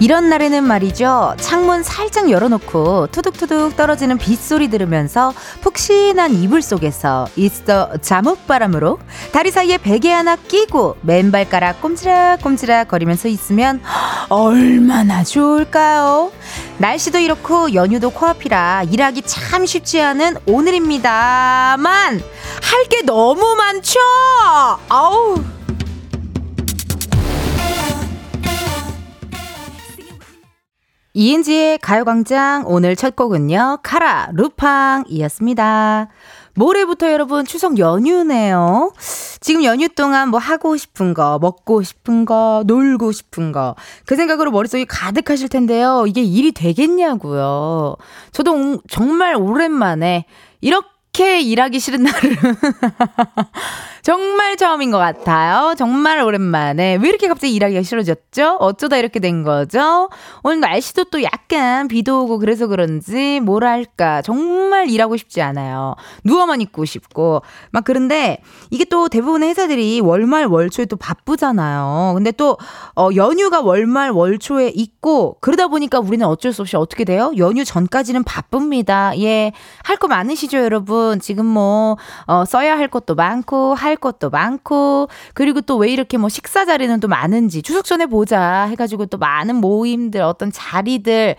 이런 날에는 말이죠. 창문 살짝 열어놓고 투둑투둑 떨어지는 빗소리 들으면서 푹신한 이불 속에서 있어 잠옷바람으로 다리 사이에 베개 하나 끼고 맨발가락 꼼지락꼼지락 거리면서 있으면 얼마나 좋을까요? 날씨도 이렇고 연휴도 코앞이라 일하기 참 쉽지 않은 오늘입니다만 할 게 너무 많죠. 아우. 이은지의 가요광장 오늘 첫 곡은요. 카라 루팡이었습니다. 모레부터 여러분 추석 연휴네요. 지금 연휴 동안 뭐 하고 싶은 거, 먹고 싶은 거, 놀고 싶은 거, 그 생각으로 머릿속이 가득하실 텐데요. 이게 일이 되겠냐고요. 저도 정말 오랜만에 이렇게 일하기 싫은 날을 정말 처음인 것 같아요. 정말 오랜만에. 왜 이렇게 갑자기 일하기가 싫어졌죠? 어쩌다 이렇게 된 거죠? 오늘 날씨도 또 약간 비도 오고 그래서 그런지 뭐랄까. 정말 일하고 싶지 않아요. 누워만 있고 싶고. 막 그런데 이게 또 대부분의 회사들이 월말 월초에 또 바쁘잖아요. 근데 또, 어, 연휴가 월말 월초에 있고 그러다 보니까 우리는 어쩔 수 없이 어떻게 돼요? 연휴 전까지는 바쁩니다. 예. 할 거 많으시죠, 여러분? 지금 뭐, 어, 써야 할 것도 많고, 할할 것도 많고 그리고 또 왜 이렇게 뭐 식사 자리는 또 많은지 추석 전에 보자 해가지고 또 많은 모임들 어떤 자리들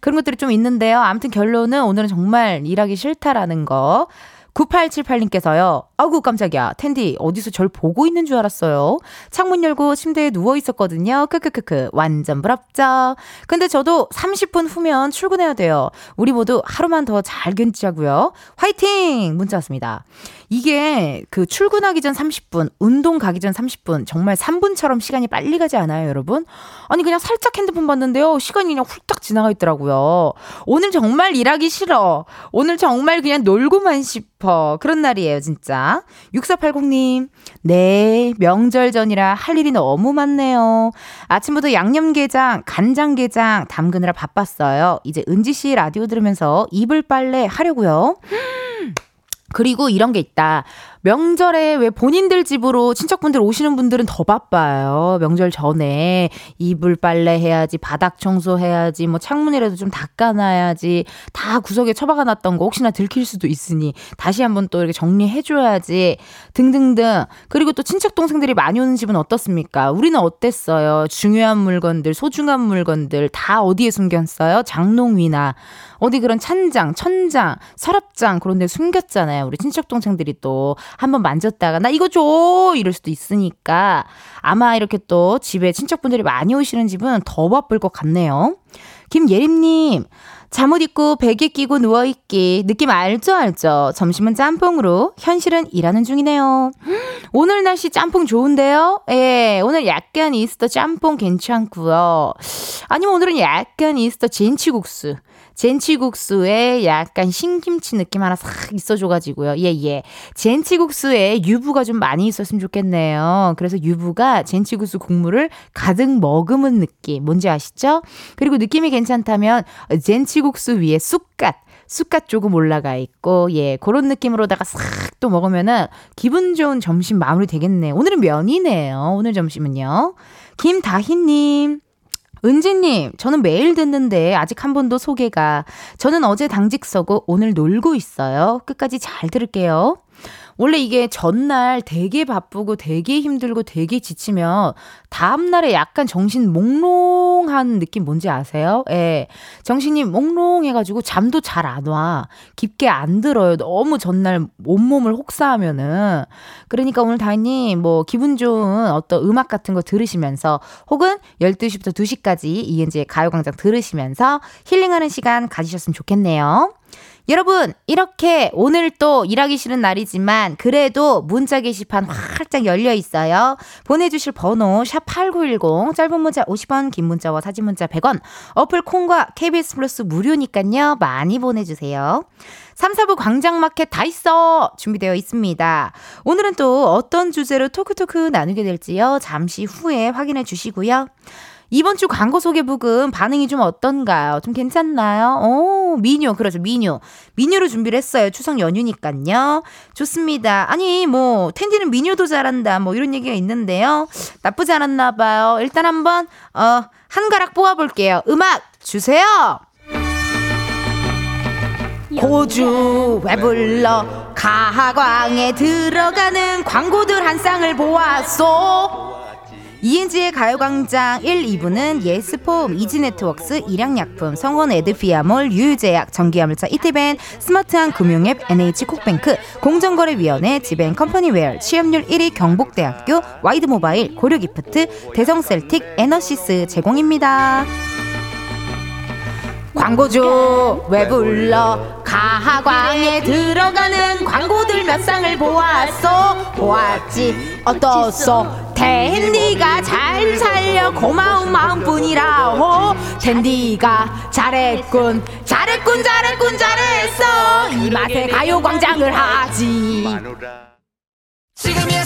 그런 것들이 좀 있는데요. 아무튼 결론은 오늘은 정말 일하기 싫다라는 거. 9878님께서요. 아구 깜짝이야. 텐디 어디서 절 보고 있는 줄 알았어요. 창문 열고 침대에 누워 있었거든요. 크크크크. 완전 부럽죠. 근데 저도 30분 후면 출근해야 돼요. 우리 모두 하루만 더 잘 견디자고요. 화이팅! 문자 왔습니다. 이게 그 출근하기 전 30분, 운동 가기 전 30분, 정말 3분처럼 시간이 빨리 가지 않아요, 여러분? 아니, 그냥 살짝 핸드폰 봤는데요. 시간이 그냥 훌딱 지나가 있더라고요. 오늘 정말 일하기 싫어. 오늘 정말 그냥 놀고만 싶어. 그런 날이에요, 진짜. 6480님, 네, 명절 전이라 할 일이 너무 많네요. 아침부터 양념게장, 간장게장 담그느라 바빴어요. 이제 은지 씨 라디오 들으면서 이불 빨래 하려고요. 그리고 이런 게 있다. 명절에 왜 본인들 집으로 친척분들 오시는 분들은 더 바빠요. 명절 전에 이불 빨래 해야지, 바닥 청소해야지, 뭐 창문이라도 좀 닦아놔야지, 다 구석에 처박아 놨던 거 혹시나 들킬 수도 있으니 다시 한번 또 이렇게 정리해줘야지, 등등등. 그리고 또 친척 동생들이 많이 오는 집은 어떻습니까? 우리는 어땠어요? 중요한 물건들, 소중한 물건들 다 어디에 숨겼어요? 장롱 위나. 어디 그런 찬장, 천장, 서랍장 그런 데 숨겼잖아요. 우리 친척 동생들이 또 한번 만졌다가 나 이거 줘 이럴 수도 있으니까 아마 이렇게 또 집에 친척분들이 많이 오시는 집은 더 바쁠 것 같네요. 김예림님, 잠옷 입고 베개 끼고 누워있기. 느낌 알죠, 알죠? 점심은 짬뽕으로, 현실은 일하는 중이네요. 오늘 날씨 짬뽕 좋은데요? 예, 오늘 약간 이스터 짬뽕 괜찮고요. 아니면 오늘은 약간 이스터 젠치국수. 젠치국수에 약간 신김치 느낌 하나 싹 있어줘가지고요. 예, 예. 젠치국수에 유부가 좀 많이 있었으면 좋겠네요. 그래서 유부가 젠치국수 국물을 가득 머금은 느낌. 뭔지 아시죠? 그리고 느낌이 괜찮다면 젠치국수 위에 쑥갓. 쑥갓 조금 올라가 있고, 예, 그런 느낌으로다가 싹 또 먹으면은 기분 좋은 점심 마무리 되겠네요. 오늘은 면이네요. 오늘 점심은요. 김다희님. 은지님, 저는 매일 듣는데 아직 한 번도 소개가. 저는 어제 당직 서고 오늘 놀고 있어요. 끝까지 잘 들을게요. 원래 이게 전날 되게 바쁘고 되게 힘들고 되게 지치면 다음날에 약간 정신 몽롱한 느낌 뭔지 아세요? 예. 정신이 몽롱해가지고 잠도 잘 안 와. 깊게 안 들어요. 너무 전날 온몸을 혹사하면은. 그러니까 오늘 다혜님 뭐 기분 좋은 어떤 음악 같은 거 들으시면서 혹은 12시부터 2시까지 이은지의 가요광장 들으시면서 힐링하는 시간 가지셨으면 좋겠네요. 여러분, 이렇게 오늘 또 일하기 싫은 날이지만 그래도 문자 게시판 활짝 열려 있어요. 보내주실 번호 샵8910 짧은 문자 50원 긴 문자와 사진 문자 100원 어플 콩과 KBS 플러스 무료니까요. 많이 보내주세요. 3, 4부 광장마켓 다 있어! 준비되어 있습니다. 오늘은 또 어떤 주제로 토크토크 나누게 될지요. 잠시 후에 확인해 주시고요. 이번 주 광고 소개 부금 반응이 좀 어떤가요? 좀 괜찮나요? 오, 미뉴, 그렇죠, 미뉴. 미뉴로 준비를 했어요. 추석 연휴니깐요. 좋습니다. 아니, 뭐, 텐디는 미뉴도 잘한다. 뭐, 이런 얘기가 있는데요. 나쁘지 않았나 봐요. 일단 한번, 어, 한 가락 뽑아볼게요. 음악 주세요! 고주 왜 불러 가광에 들어가는 광고들 한 쌍을 보았소 이은지의 가요광장 1, 2부는 예스폼, 이지네트웍스, 일양약품, 성원 에드피아몰, 유유제약, 전기화물차 이태벤, 스마트한 금융앱, NH콕뱅크, 공정거래위원회, 지벤컴퍼니웨어, 취업률 1위 경북대학교, 와이드모바일, 고려기프트, 대성셀틱, 에너시스 제공입니다. 광고주 왜 불러? 가요광에 들어가는 광고들 몇 쌍을 보았어? 보았지. 어떻소 텐디가 잘 살려 고마운 마음뿐이라 호 텐디가 잘했군. 잘했군 잘했군 잘했어. 이 맛에 가요광장을 하지. 지금이야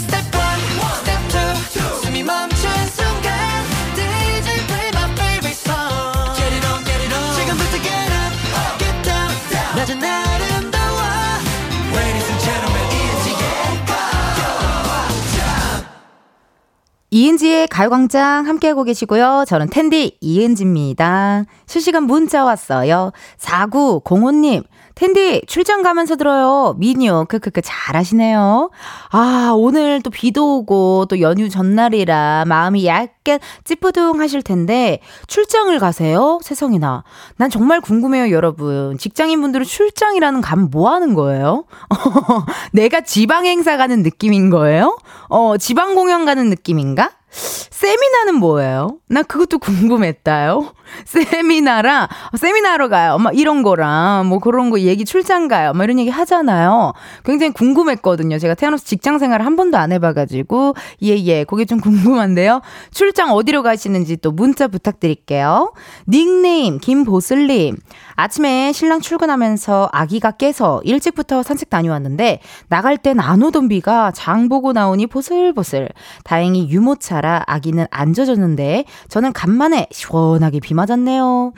이은지의 가요광장 함께하고 계시고요. 저는 텐디 이은지입니다. 실시간 문자 왔어요. 4905님. 텐디 출장 가면서 들어요. 미니오 크크크 잘하시네요. 아 오늘 또 비도 오고 또 연휴 전날이라 마음이 약간 찌뿌둥하실 텐데 출장을 가세요? 세상에나. 난 정말 궁금해요 여러분. 직장인분들은 출장이라는 가면 뭐 하는 거예요? 내가 지방 행사 가는 느낌인 거예요? 어 지방 공연 가는 느낌인가? 세미나는 뭐예요? 나 그것도 궁금했다요. 세미나랑, 세미나로 가요. 막 이런 거랑, 뭐 그런 거 얘기 출장 가요. 막 이런 얘기 하잖아요. 굉장히 궁금했거든요. 제가 태어나서 직장 생활을 한 번도 안 해봐가지고. 예, 예. 그게 좀 궁금한데요. 출장 어디로 가시는지 또 문자 부탁드릴게요. 닉네임, 김보슬님. 아침에 신랑 출근하면서 아기가 깨서 일찍부터 산책 다녀왔는데, 나갈 땐 안 오던 비가 장 보고 나오니 보슬보슬. 다행히 유모차 라 아기는 안 젖었는데, 저는 간만에 시원하게 비 맞았네요.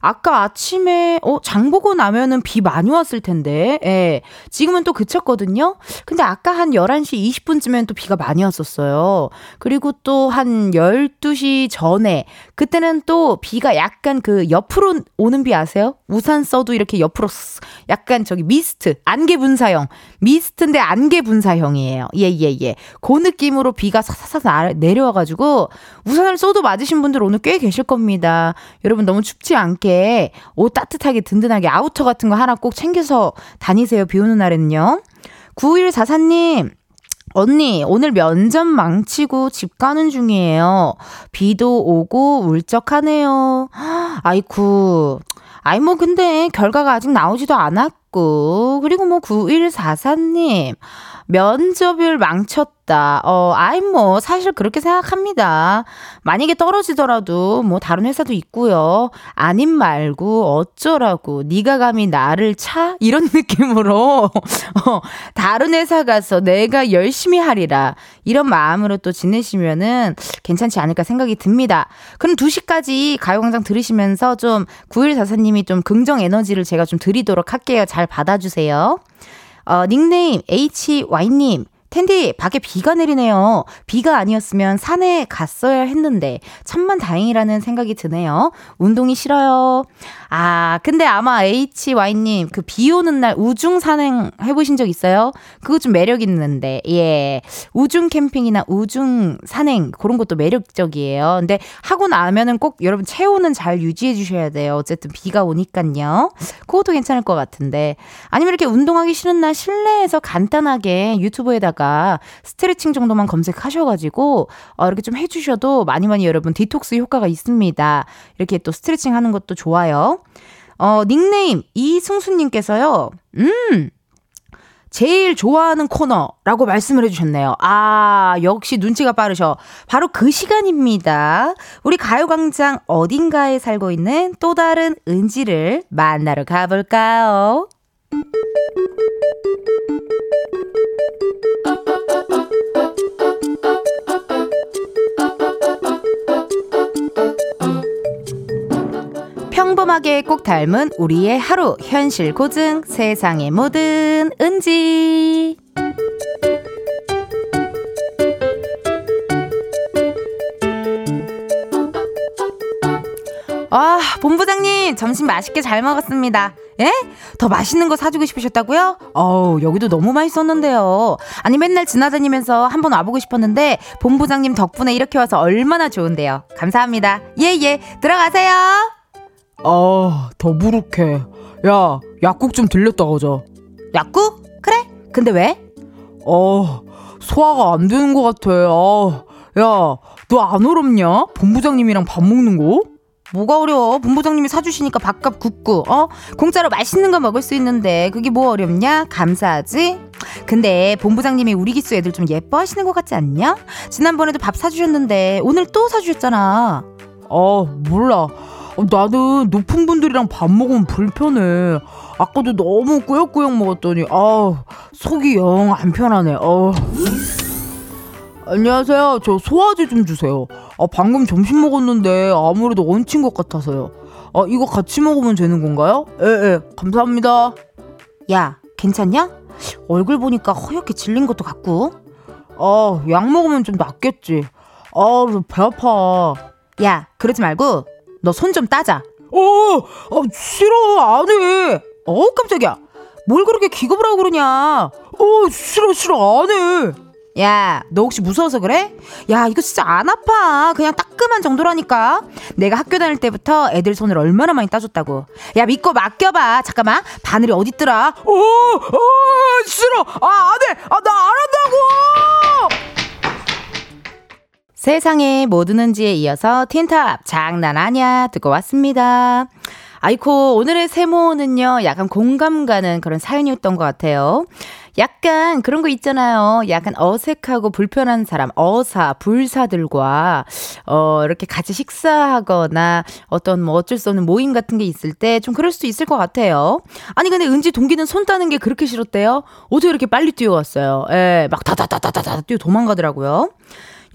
아까 아침에 어, 장 보고 나면은 비 많이 왔을 텐데. 예. 지금은 또 그쳤거든요. 근데 아까 한 11시 20분쯤엔 또 비가 많이 왔었어요. 그리고 또 한 12시 전에 그때는 또 비가 약간 그 옆으로 오는 비 아세요? 우산 써도 이렇게 옆으로 약간 저기 미스트, 안개 분사형. 미스트인데 안개 분사형이에요. 예, 예, 예. 그 느낌으로 비가 사사사 내려와 가지고 우산을 써도 맞으신 분들 오늘 꽤 계실 겁니다. 여러분 너무 춥지 않게 옷 따뜻하게 든든하게 아우터 같은 거 하나 꼭 챙겨서 다니세요. 비 오는 날에는요. 9144님, 언니, 오늘 면접 망치고 집 가는 중이에요. 비도 오고 울적하네요. 아이쿠. 아이, 뭐, 근데 결과가 아직 나오지도 않았 고. 그리고 뭐, 9144님. 면접을 망쳤다. 어, 아이 뭐 사실 그렇게 생각합니다. 만약에 떨어지더라도 뭐 다른 회사도 있고요. 아님 말고 어쩌라고 네가 감히 나를 차 이런 느낌으로 어, 다른 회사 가서 내가 열심히 하리라 이런 마음으로 또 지내시면은 괜찮지 않을까 생각이 듭니다. 그럼 2시까지 가요광장 들으시면서 좀 9144님이 좀 긍정 에너지를 제가 좀 드리도록 할게요. 잘 받아주세요. 어, 닉네임 HY님. 텐디, 밖에 비가 내리네요. 비가 아니었으면 산에 갔어야 했는데, 천만 다행이라는 생각이 드네요. 운동이 싫어요. 아, 근데 아마 HY님, 그 비 오는 날 우중 산행 해보신 적 있어요? 그거 좀 매력 있는데, 예. 우중 캠핑이나 우중 산행, 그런 것도 매력적이에요. 근데 하고 나면은 꼭 여러분 체온은 잘 유지해 주셔야 돼요. 어쨌든 비가 오니깐요. 그것도 괜찮을 것 같은데. 아니면 이렇게 운동하기 싫은 날 실내에서 간단하게 유튜브에다가 스트레칭 정도만 검색하셔가지고, 어, 이렇게 좀 해주셔도 많이 많이 여러분 디톡스 효과가 있습니다. 이렇게 또 스트레칭 하는 것도 좋아요. 어, 닉네임 이승수님께서요, 음, 제일 좋아하는 코너라고 말씀을 해주셨네요. 아, 역시 눈치가 빠르셔. 바로 그 시간입니다. 우리 가요광장 어딘가에 살고 있는 또 다른 은지를 만나러 가볼까요? 평범하게 꼭 닮은 우리의 하루 현실 고증 세상의 모든 은지 아, 본부장님, 점심 맛있게 잘 먹었습니다. 예? 더 맛있는 거 사주고 싶으셨다고요? 어우, 여기도 너무 맛있었는데요. 아니, 맨날 지나다니면서 한번 와보고 싶었는데, 본부장님 덕분에 이렇게 와서 얼마나 좋은데요. 감사합니다. 예, 예, 들어가세요. 아, 더부룩해. 야, 약국 좀 들렸다 가자. 약국? 그래? 근데 왜? 어, 소화가 안 되는 것 같아. 아, 야, 너 안 어렵냐? 본부장님이랑 밥 먹는 거? 뭐가 어려워? 본부장님이 사주시니까 밥값 굽고, 어? 공짜로 맛있는 거 먹을 수 있는데, 그게 뭐 어렵냐? 감사하지? 근데 본부장님이 우리 기수 애들 좀 예뻐하시는 것 같지 않냐? 지난번에도 밥 사주셨는데, 오늘 또 사주셨잖아. 아, 몰라. 어, 나는 높은 분들이랑 밥 먹으면 불편해. 아까도 너무 꾸역꾸역 먹었더니 아 속이 영 안 편하네. 어. 안녕하세요. 저 소화제 좀 주세요. 아 방금 점심 먹었는데 아무래도 얹힌 것 같아서요. 아 이거 같이 먹으면 되는 건가요? 예, 예. 감사합니다. 야, 괜찮냐? 얼굴 보니까 허옇게 질린 것도 같고. 아, 약 먹으면 좀 낫겠지. 아, 배 아파. 야, 그러지 말고 너 손 좀 따자. 어, 어 싫어 안 해. 어 깜짝이야. 뭘 그렇게 기겁을 하고 그러냐. 어 싫어 싫어 안 해. 야, 너 혹시 무서워서 그래? 야, 이거 진짜 안 아파. 그냥 따끔한 정도라니까. 내가 학교 다닐 때부터 애들 손을 얼마나 많이 따줬다고. 야, 믿고 맡겨봐. 잠깐만. 바늘이 어딨더라? 어, 어, 싫어. 아, 안 해. 아, 나 안 한다고! 세상에 뭐 드는지에 이어서 틴탑 장난 아냐 듣고 왔습니다. 아이코 오늘의 세모는요 약간 공감 가는 그런 사연이었던 것 같아요. 약간 그런 거 있잖아요. 약간 어색하고 불편한 사람, 어사, 불사들과 어 이렇게 같이 식사하거나 어떤 뭐 어쩔 수 없는 모임 같은 게 있을 때 좀 그럴 수도 있을 것 같아요. 아니 근데 은지 동기는 손 따는 게 그렇게 싫었대요? 어떻게 이렇게 빨리 뛰어왔어요? 예, 막 다다다다다다 뛰어 도망가더라고요.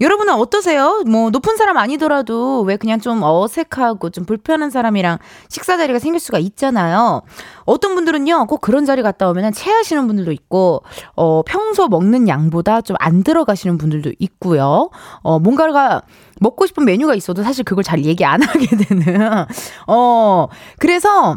여러분은 어떠세요? 뭐 높은 사람 아니더라도 왜 그냥 좀 어색하고 좀 불편한 사람이랑 식사 자리가 생길 수가 있잖아요. 어떤 분들은요, 꼭 그런 자리 갔다 오면 체하시는 분들도 있고, 어, 평소 먹는 양보다 좀 안 들어가시는 분들도 있고요. 어, 뭔가가 먹고 싶은 메뉴가 있어도 사실 그걸 잘 얘기 안 하게 되는, 어, 그래서,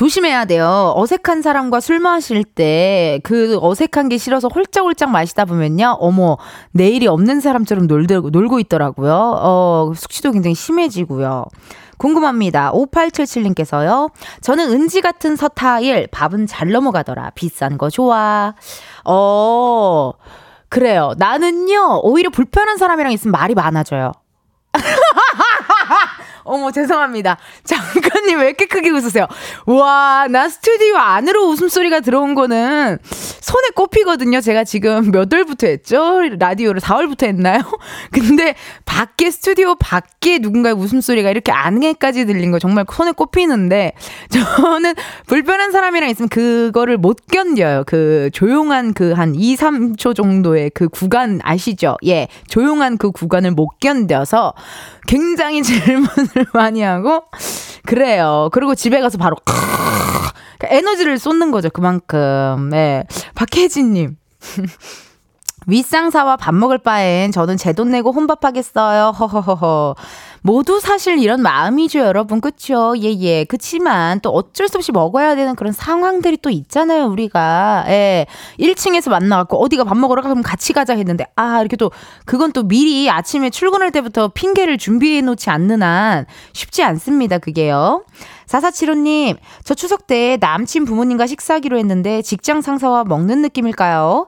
조심해야 돼요. 어색한 사람과 술 마실 때 그 어색한 게 싫어서 홀짝홀짝 마시다 보면요. 어머, 내일이 없는 사람처럼 놀고, 놀고 있더라고요. 어, 숙취도 굉장히 심해지고요. 궁금합니다. 5877님께서요. 저는 은지 같은 서타일 밥은 잘 넘어가더라. 비싼 거 좋아. 어, 그래요. 나는요, 오히려 불편한 사람이랑 있으면 말이 많아져요. 어머, 죄송합니다. 장관님 왜 이렇게 크게 웃으세요? 와, 나 스튜디오 안으로 웃음소리가 들어온 거는 손에 꼽히거든요. 제가 지금 몇 월부터 했죠? 라디오를 4월부터 했나요? 근데 밖에, 스튜디오 밖에 누군가의 웃음소리가 이렇게 안에까지 들린 거 정말 손에 꼽히는데 저는 불편한 사람이랑 있으면 그거를 못 견뎌요. 그 조용한 그 한 2, 3초 정도의 그 구간 아시죠? 예. 조용한 그 구간을 못 견뎌서 굉장히 질문을 많이 하고 그래요. 그리고 집에 가서 바로 에너지를 쏟는 거죠. 그만큼. 네. 박혜진님. 윗상사와 밥 먹을 바엔 저는 제 돈 내고 혼밥하겠어요. 허허허허. 모두 사실 이런 마음이죠, 여러분. 그쵸? 예, 예. 그치만 또 어쩔 수 없이 먹어야 되는 그런 상황들이 또 있잖아요, 우리가. 예. 1층에서 만나갖고 어디가 밥 먹으러 가면 같이 가자 했는데, 아, 이렇게 또, 그건 또 미리 아침에 출근할 때부터 핑계를 준비해 놓지 않는 한 쉽지 않습니다, 그게요. 4475님, 저 추석 때 남친 부모님과 식사하기로 했는데 직장 상사와 먹는 느낌일까요?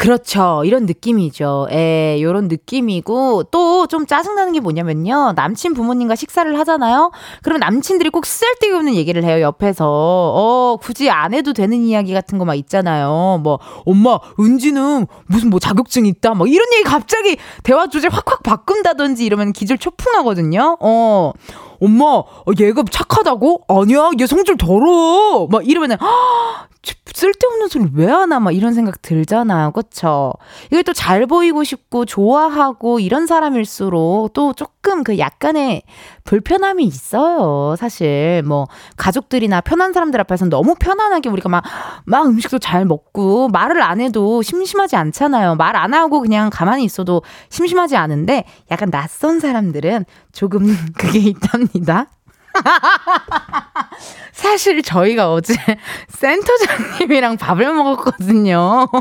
그렇죠. 이런 느낌이죠. 예, 요런 느낌이고, 또 좀 짜증나는 게 뭐냐면요. 남친 부모님과 식사를 하잖아요? 그럼 남친들이 꼭 쓸데없는 얘기를 해요, 옆에서. 어, 굳이 안 해도 되는 이야기 같은 거 막 있잖아요. 뭐, 엄마, 은지는 무슨 뭐 자격증 있다? 막 이런 얘기 갑자기 대화 주제 확확 바꾼다든지 이러면 기절 초풍하거든요. 어. 엄마, 얘가 착하다고? 아니야, 얘 성질 더러워. 막 이러면은, 쓸데없는 소리 왜 하나 막 이런 생각 들잖아요. 그쵸? 이게 또 잘 보이고 싶고 좋아하고 이런 사람일수록 또 조금 그 약간의 불편함이 있어요. 사실 뭐 가족들이나 편한 사람들 앞에서는 너무 편안하게 우리가 막, 막 음식도 잘 먹고 말을 안 해도 심심하지 않잖아요. 말 안 하고 그냥 가만히 있어도 심심하지 않은데 약간 낯선 사람들은 조금 그게 있답니다. 사실 저희가 어제 센터장님이랑 밥을 먹었거든요.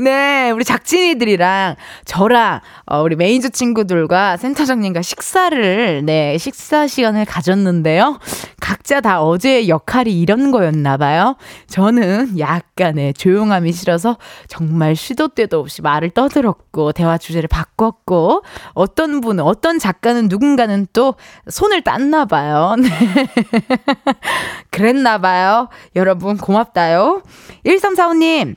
네, 우리 작진이들이랑 저랑 어, 우리 매니저 친구들과 센터장님과 식사를 네 식사 시간을 가졌는데요. 각자 다 어제의 역할이 이런 거였나 봐요. 저는 약간의 조용함이 싫어서 정말 시도 때도 없이 말을 떠들었고 대화 주제를 바꿨고 어떤 분은 어떤 작가는 누군가는 또 손을 땄나 봐요. 네. 그랬나 봐요. 여러분 고맙다요. 1345님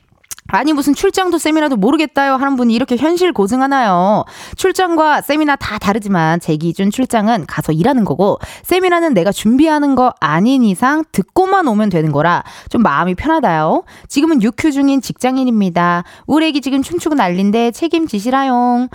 아니 무슨 출장도 세미나도 모르겠다요 하는 분이 이렇게 현실 고증하나요? 출장과 세미나 다 다르지만 제 기준 출장은 가서 일하는 거고 세미나는 내가 준비하는 거 아닌 이상 듣고만 오면 되는 거라 좀 마음이 편하다요. 지금은 육휴 중인 직장인입니다. 우리 애기 지금 춤추고 난린데 책임지시라용.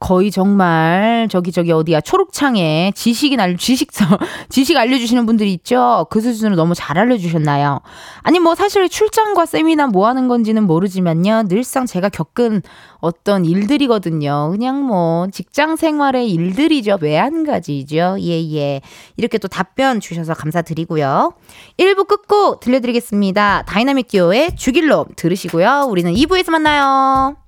거의 정말 저기 저기 어디야 초록창에 지식이 날 지식 지식 알려주시는 분들이 있죠. 그 수준으로 너무 잘 알려주셨나요? 아니 뭐 사실 출장과 세미나 뭐 하는 건지는 모르. 모 르지만요. 늘상 제가 겪은 어떤 일들이거든요. 그냥 뭐 직장 생활의 일들이죠. 왜한 가지죠. 예, 예. 이렇게 또 답변 주셔서 감사드리고요. 1부 끝곡 들려드리겠습니다. 다이나믹 듀오의 죽일 놈 들으시고요. 우리는 2부에서 만나요.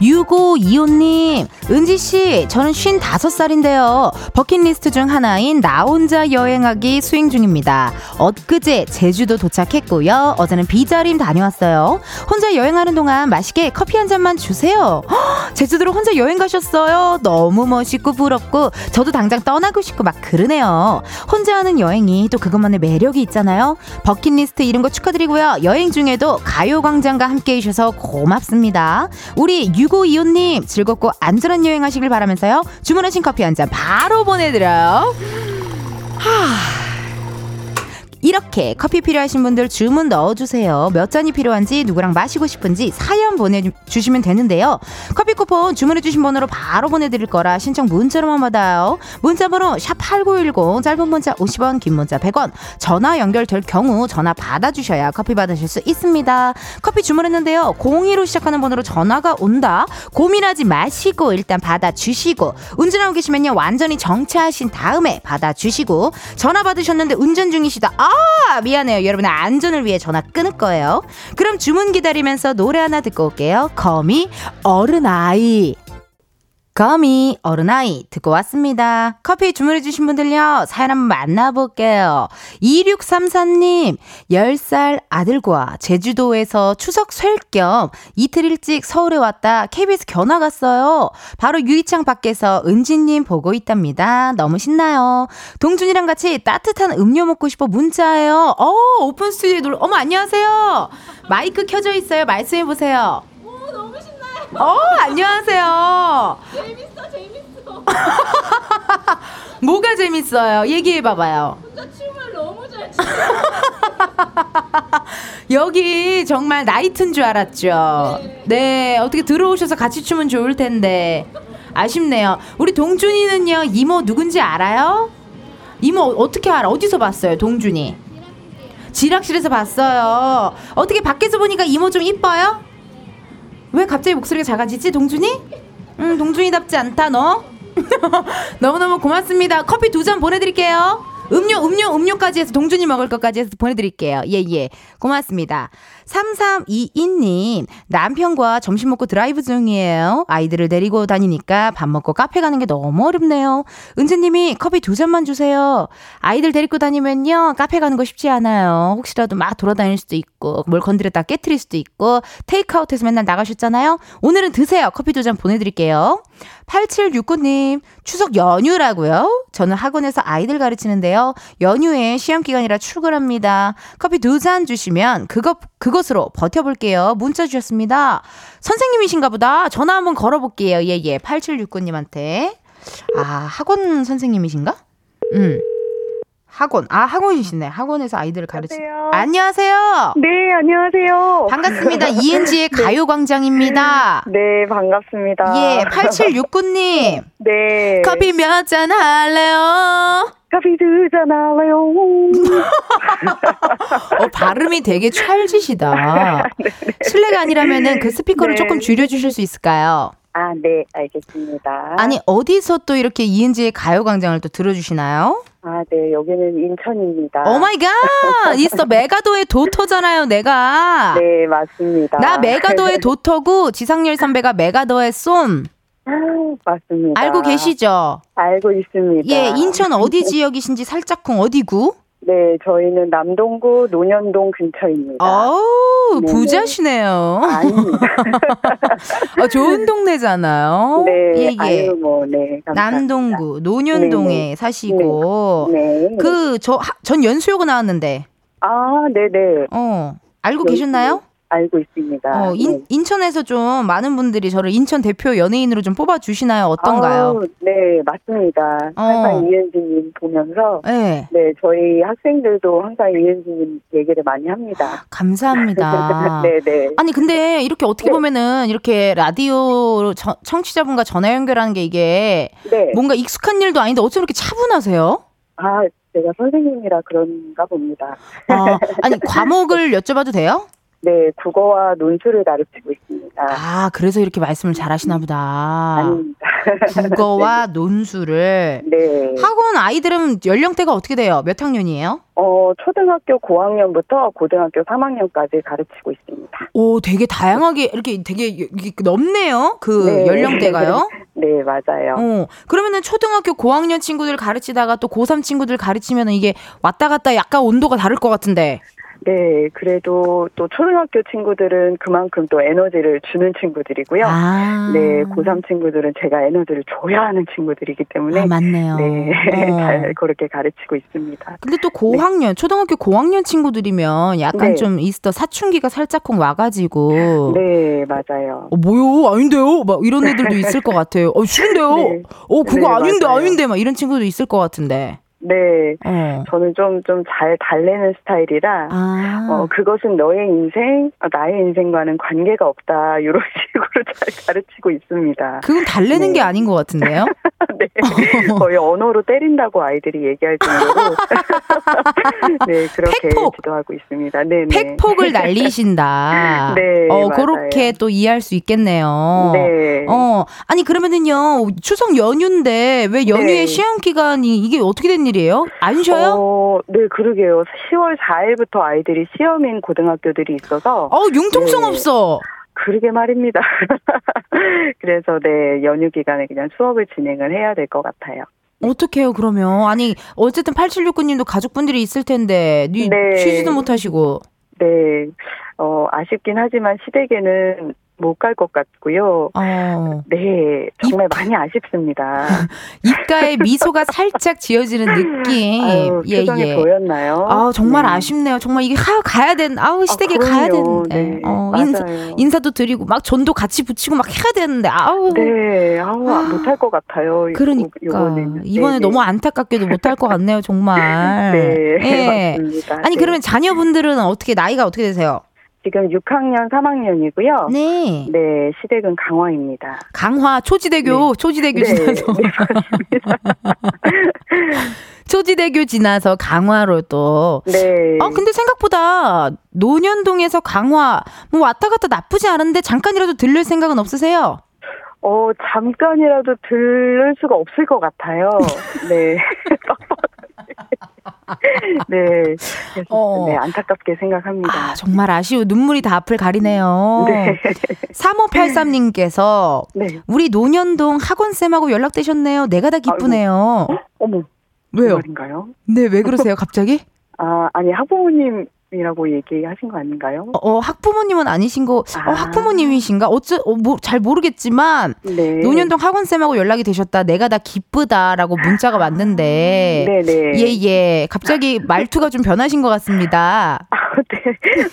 6525님, 은지 씨, 저는 55살인데요. 버킷리스트 중 하나인 나 혼자 여행하기 수행 중입니다. 엊그제 제주도 도착했고요. 어제는 비자림 다녀왔어요. 혼자 여행하는 동안 맛있게 커피 한 잔만 주세요. 허, 제주도로 혼자 여행 가셨어요. 너무 멋있고 부럽고, 저도 당장 떠나고 싶고 막 그러네요. 혼자 하는 여행이 또 그것만의 매력이 있잖아요. 버킷리스트 이런 거 축하드리고요. 여행 중에도 가요광장과 함께 해주셔서 고맙습니다. 우리 6525님 즐겁고 안전한 여행 하시길 바라면서요. 주문하신 커피 한 잔 바로 보내드려요. 하... 이렇게 커피 필요하신 분들 주문 넣어주세요. 몇 잔이 필요한지 누구랑 마시고 싶은지 사연 보내주시면 되는데요. 커피 쿠폰 주문해주신 번호로 바로 보내드릴 거라 신청 문자로만 받아요. 문자번호 샵8910 짧은 문자 50원 긴 문자 100원 전화 연결될 경우 전화 받아주셔야 커피 받으실 수 있습니다. 커피 주문했는데요. 02로 시작하는 번호로 전화가 온다. 고민하지 마시고 일단 받아주시고 운전하고 계시면요. 완전히 정차하신 다음에 받아주시고 전화 받으셨는데 운전 중이시다. 아 아, 미안해요. 여러분의 안전을 위해 전화 끊을 거예요. 그럼 주문 기다리면서 노래 하나 듣고 올게요. 거미 어른아이. 거미 어른아이 듣고 왔습니다. 커피 주문해주신 분들요. 사연 한번 만나볼게요. 2634님 10살 아들과 제주도에서 추석 쉴겸 이틀 일찍 서울에 왔다 KBS 견화 갔어요. 바로 유이창 밖에서 은지님 보고 있답니다. 너무 신나요. 동준이랑 같이 따뜻한 음료 먹고 싶어 문자예요. 어 오픈 스튜디오에 놀 어머 안녕하세요. 마이크 켜져 있어요. 말씀해보세요. 오 너무. 어, 안녕하세요. 재밌어, 재밌어. 뭐가 재밌어요? 얘기해 봐봐요. 여기 정말 나이트인 줄 알았죠. 네, 어떻게 들어오셔서 같이 추면 좋을 텐데. 아쉽네요. 우리 동준이는요, 이모 누군지 알아요? 이모 어떻게 알아? 어디서 봤어요, 동준이? 지락실에서 봤어요. 어떻게 밖에서 보니까 이모 좀 이뻐요? 왜 갑자기 목소리가 작아지지, 동준이? 응, 동준이답지 않다, 너? 너무너무 고맙습니다. 커피 두 잔 보내드릴게요. 음료, 음료, 음료까지 해서 동준이 먹을 것까지 해서 보내드릴게요. 예, 예. 고맙습니다. 3322님, 남편과 점심 먹고 드라이브 중이에요. 아이들을 데리고 다니니까 밥 먹고 카페 가는 게 너무 어렵네요. 은지님이 커피 두 잔만 주세요. 아이들 데리고 다니면요, 카페 가는 거 쉽지 않아요. 혹시라도 막 돌아다닐 수도 있고, 뭘 건드렸다 깨트릴 수도 있고, 테이크아웃해서 맨날 나가셨잖아요. 오늘은 드세요. 커피 두 잔 보내드릴게요. 8769님, 추석 연휴라고요? 저는 학원에서 아이들 가르치는데요. 연휴에 시험 기간이라 출근합니다. 커피 두 잔 주시면 그것 그 것으로 버텨볼게요. 문자 주셨습니다. 선생님이신가 보다. 전화 한번 걸어볼게요. 예, 예. 8769님한테. 아, 학원 선생님이신가? 음. 학원. 아, 학원이시네. 학원에서 아이들을 가르치. 안녕하세요. 네, 안녕하세요. 반갑습니다. 이은지의 네. 가요광장입니다. 네, 반갑습니다. 예, 8769님. 네. 커피 몇 잔 할래요? 커피 두잔 할래요? 어, 발음이 되게 찰지시다. 네. 실례가 아니라면은 그 스피커를 네. 조금 줄여주실 수 있을까요? 아, 네, 알겠습니다. 아니, 어디서 또 이렇게 이은지의 가요광장을 또 들어주시나요? 아, 네, 여기는 인천입니다. Oh my god! 있어, 메가도의 도터잖아요, 내가. 네, 맞습니다. 나 메가도의 도터고, 지상렬 선배가 메가도의 son. 아, 맞습니다. 알고 계시죠? 알고 있습니다. 예, 인천 어디 지역이신지 살짝쿵 어디구? 네, 저희는 남동구 논현동 근처입니다. 어우, 네 부자시네요. 아닙니다. 어, 좋은 동네잖아요. 네, 예, 예. 아유, 뭐, 네. 감사합니다. 남동구 논현동에 네네. 네. 사시고. 네. 네. 그, 저, 전 연수요가 나왔는데. 아, 네네. 어, 알고 계셨나요? 알고 있습니다. 어, 인, 네. 인천에서 좀 많은 분들이 저를 인천 대표 연예인으로 좀 뽑아 주시나요? 어떤가요? 아우, 네, 맞습니다. 어. 항상 이은지님 보면서 네. 네, 저희 학생들도 항상 이은지님 얘기를 많이 합니다. 감사합니다. 네, 네. 아니 근데 이렇게 어떻게 네. 보면은 이렇게 라디오 저, 청취자분과 전화 연결하는 게 이게 네. 뭔가 익숙한 일도 아닌데 어쩜 이렇게 차분하세요? 아, 제가 선생님이라 그런가 봅니다. 아, 아니 과목을 여쭤봐도 돼요? 네, 국어와 논술을 가르치고 있습니다. 아, 그래서 이렇게 말씀을 잘 하시나 보다. 아닙니다. 국어와 네. 논술을. 네. 학원 아이들은 연령대가 어떻게 돼요? 몇 학년이에요? 어, 초등학교 고학년부터 고등학교 3학년까지 가르치고 있습니다. 오, 되게 다양하게 이렇게 되게 넓네요. 그 네. 연령대가요. 네, 맞아요. 어, 그러면은 초등학교 고학년 친구들 가르치다가 또 고3 친구들 가르치면 이게 왔다 갔다 약간 온도가 다를 것 같은데. 네, 그래도 또 초등학교 친구들은 그만큼 또 에너지를 주는 친구들이고요. 아. 네, 고3 친구들은 제가 에너지를 줘야 하는 친구들이기 때문에. 아, 맞네요. 네, 어. 잘 그렇게 가르치고 있습니다. 근데 또 고학년, 네. 초등학교 고학년 친구들이면 약간 네. 좀 있어 사춘기가 살짝쿵 와가지고. 네, 맞아요. 어, 뭐요? 아닌데요? 막 이런 애들도 있을 것 같아요. 어, 싫은데요? 네. 어, 그거 네, 아닌데, 맞아요. 아닌데, 막 이런 친구도 있을 것 같은데. 네. 어. 저는 좀, 좀 잘 달래는 스타일이라, 아. 어, 그것은 너의 인생, 어, 나의 인생과는 관계가 없다, 이런 식으로 잘 가르치고 있습니다. 그건 달래는 네. 게 아닌 것 같은데요? 네. 거의 언어로 때린다고 아이들이 얘기할 정도로. 네, 그렇게 팩폭. 지도하고 있습니다. 네, 네. 팩폭을 날리신다. 네. 어, 맞아요. 그렇게 또 이해할 수 있겠네요. 네. 어, 아니, 그러면은요, 추석 연휴인데 왜 연휴에 네. 시험 기간이 이게 어떻게 된 일이에요? 안 쉬어요? 어, 네, 그러게요. 10월 4일부터 아이들이 시험인 고등학교들이 있어서. 어, 융통성 네. 없어. 그러게 말입니다. 그래서 네, 연휴 기간에 그냥 수업을 진행을 해야 될 것 같아요. 어떡해요, 그러면. 아니, 어쨌든 8769님도 가족분들이 있을 텐데, 네. 쉬지도 못하시고. 네. 어, 아쉽긴 하지만 시댁에는 못 갈 것 같고요. 어. 네, 정말 많이 아쉽습니다. 입가에 미소가 살짝 지어지는 느낌. 아유, 예, 예. 보였나요? 아, 정말 네. 아쉽네요. 정말 이게 하, 가야 된, 아우, 시댁에 아, 가야. 되는데. 네, 어. 인사, 인사도 드리고, 막 전도 같이 붙이고 막 해야 되는데, 아우. 네, 아우, 못할 것 같아요. 이- 그러니까. 이번에는. 이번에 네, 너무 안타깝게도 못할 것 같네요, 정말. 네, 예. 맞습니다. 아니, 네. 그러면 자녀분들은 어떻게, 나이가 어떻게 되세요? 지금 6학년, 3학년이고요. 네. 네, 시댁은 강화입니다. 강화, 초지대교, 초지대교 네, 지나서. 네, 초지대교 지나서 강화로 또. 네. 아, 근데 생각보다 논현동에서 강화, 뭐 왔다 갔다 나쁘지 않은데 잠깐이라도 들릴 생각은 없으세요? 어, 잠깐이라도 들을 수가 없을 것 같아요. 네. 네. 그래서 어. 네, 안타깝게 생각합니다. 아, 정말 아쉬워. 눈물이 다 앞을 가리네요. 네. 3583님께서 네. 우리 논현동 학원쌤하고 연락되셨네요. 내가 다 기쁘네요. 어머. 왜요? 말인가요? 네, 왜 그러세요, 갑자기? 아, 아니, 학부모님 이라고 얘기하신 거 아닌가요? 어, 어, 학부모님은 아니신 거, 어, 아. 학부모님이신가? 어쩌, 어, 뭐, 잘 모르겠지만, 네. 논현동 학원쌤하고 연락이 되셨다. 내가 다 기쁘다라고 문자가 왔는데. 네네. 예, 예. 갑자기 말투가 좀 변하신 것 같습니다. 아, 네.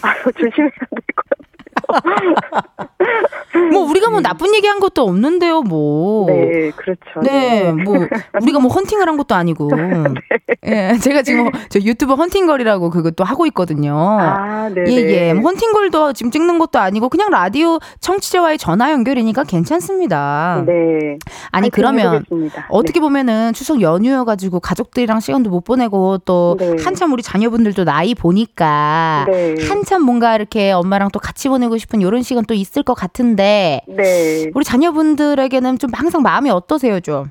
아, 조심해야 될 것 같아요. 뭐, 우리가 뭐 나쁜 얘기 한 것도 없는데요, 뭐. 네, 그렇죠. 네, 뭐 우리가 뭐 헌팅을 한 것도 아니고, 네. 예, 제가 지금 저 유튜브 헌팅걸이라고 그것도 하고 있거든요. 아, 네. 예, 예, 뭐 헌팅걸도 지금 찍는 것도 아니고 그냥 라디오 청취자와의 전화 연결이니까 괜찮습니다. 네. 아니 그러면 해보겠습니다. 어떻게 보면은 추석 연휴여 가지고 가족들이랑 시간도 못 보내고 또 네. 한참 우리 자녀분들도 나이 보니까 네. 한참 뭔가 이렇게 엄마랑 또 같이 보내고 싶은 이런 시간 또 있을 것 같은데 네. 우리 자녀분들에게는 좀 항상 마음이 어떠세요, 좀?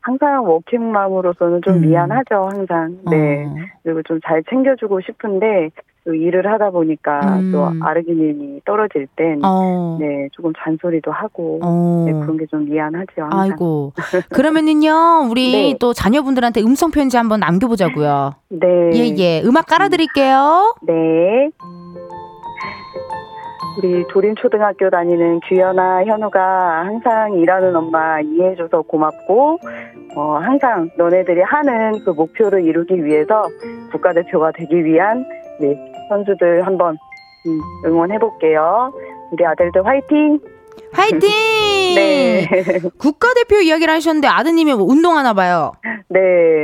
항상 워킹맘으로서는 좀 음. 미안하죠, 항상. 네. 어. 그리고 좀 잘 챙겨주고 싶은데, 또 일을 하다 보니까 음. 또 아르기닌이 떨어질 땐, 어. 네, 조금 잔소리도 하고, 어. 네, 그런 게 좀 미안하죠, 항상. 아이고. 그러면은요, 우리 네. 또 자녀분들한테 음성 편지 한번 남겨보자고요. 네. 예, 예. 음악 깔아드릴게요. 네. 우리 도림초등학교 다니는 규현아, 현우가 항상 일하는 엄마 이해해줘서 고맙고, 어, 항상 너네들이 하는 그 목표를 이루기 위해서 국가대표가 되기 위한, 네, 선수들 한번 음, 응원해볼게요. 우리 아들들 화이팅! 화이팅! 네. 국가대표 이야기를 하셨는데 아드님이 뭐 운동하나 봐요. 네.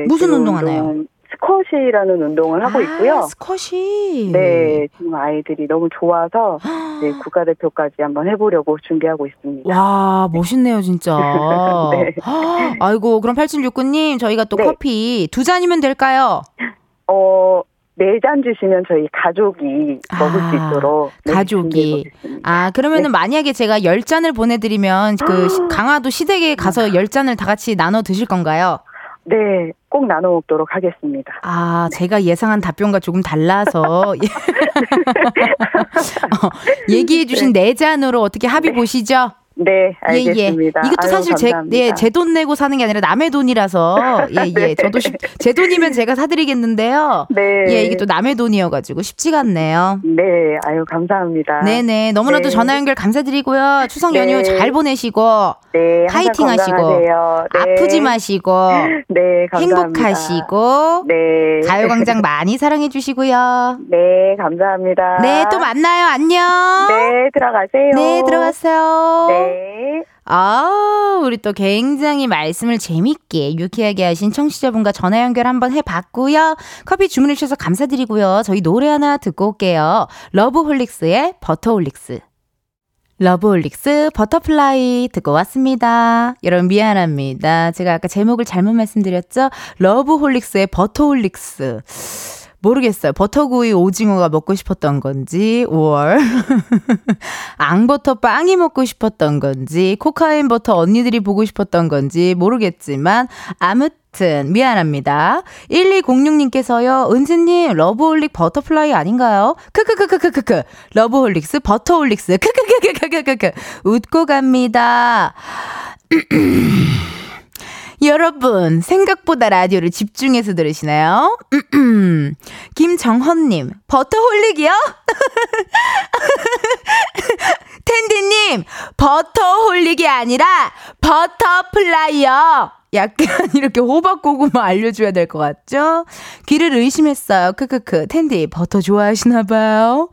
무슨 운동하나요? 운동, 스쿼시라는 운동을 하고 아, 있고요. 스쿼시. 네, 지금 아이들이 너무 좋아서 네, 국가대표까지 한번 해보려고 준비하고 있습니다. 와, 멋있네요, 진짜. 네. 아이고, 그럼 8769님, 저희가 또 네. 커피 두 잔이면 될까요? 어, 네잔 주시면 저희 가족이 먹을 수 아, 있도록 네, 가족이. 아, 그러면은 만약에 제가 10잔을 보내드리면 그 시- 강화도 시댁에 가서 10잔을 다 같이 나눠 드실 건가요? 네, 꼭 나눠 먹도록 하겠습니다. 아, 제가 예상한 답변과 조금 달라서. 예. 어, 얘기해 주신 네 잔으로 어떻게 합의 보시죠? 네, 알겠습니다. 예, 예. 이것도 아유, 사실 제. 예, 제 돈 내고 사는 게 아니라 남의 돈이라서. 예, 예. 네. 저도 쉽, 제 돈이면 제가 사드리겠는데요. 네. 예, 이게 또 남의 돈이어가지고 쉽지가 않네요. 네, 아유, 감사합니다. 네네. 너무나도 네. 전화 연결 감사드리고요. 추석 연휴 네. 잘 보내시고, 네, 파이팅 하시고. 네. 아프지 마시고, 네, 감사합니다. 행복하시고, 네. 가요광장 많이 사랑해 주시고요. 네, 감사합니다. 네, 또 만나요. 안녕. 네, 들어가세요. 네, 들어갔어요. 네. 아, 우리 또 굉장히 말씀을 재밌게 유쾌하게 하신 청취자분과 전화 연결 한번 해봤고요. 커피 주문해 주셔서 감사드리고요. 저희 노래 하나 듣고 올게요. 러브홀릭스의 버터홀릭스. 러브홀릭스 버터플라이 듣고 왔습니다. 여러분 미안합니다. 제가 아까 제목을 잘못 말씀드렸죠? 러브홀릭스의 버터홀릭스. 모르겠어요. 버터구이 오징어가 먹고 싶었던 건지, 5월. 앙버터 빵이 먹고 싶었던 건지, 코카인 버터 언니들이 보고 싶었던 건지 모르겠지만, 아무튼, 미안합니다. 1206님께서요, 은지님, 러브홀릭 버터플라이 아닌가요? 크크크크크크크. 러브홀릭스, 버터홀릭스. 크크크크크크크. 웃고 갑니다. 여러분, 생각보다 라디오를 집중해서 들으시나요? 김정헌님, 버터홀릭이요? 텐디님, 버터홀릭이 아니라 버터플라이요. 약간 이렇게 호박고구마 알려줘야 될 것 같죠? 귀를 의심했어요. 크크크. 텐디, 버터 좋아하시나봐요.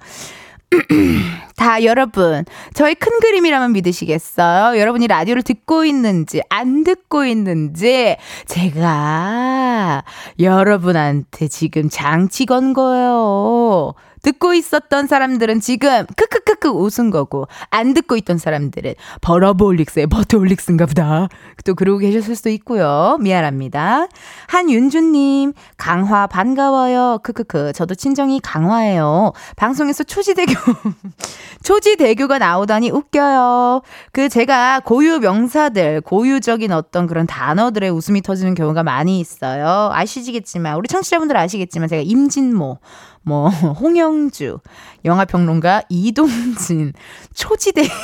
다 여러분, 저희 큰 그림이라면 믿으시겠어요? 여러분이 라디오를 듣고 있는지, 안 듣고 있는지, 제가 여러분한테 지금 장치 건 거예요. 듣고 있었던 사람들은 지금 크크크크 웃은 거고 안 듣고 있던 사람들은 버러볼릭스의 버터올릭스인가 보다. 또 그러고 계셨을 수도 있고요. 미안합니다. 한윤주님 강화 반가워요. 크크크 저도 친정이 강화예요. 방송에서 초지대교 초지대교가 나오다니 웃겨요. 그 제가 고유 명사들 고유적인 어떤 그런 단어들의 웃음이 터지는 경우가 많이 있어요. 아시겠지만 우리 청취자분들 아시겠지만 제가 임진모 뭐 홍영 주, 영화평론가 이동진, 초지대.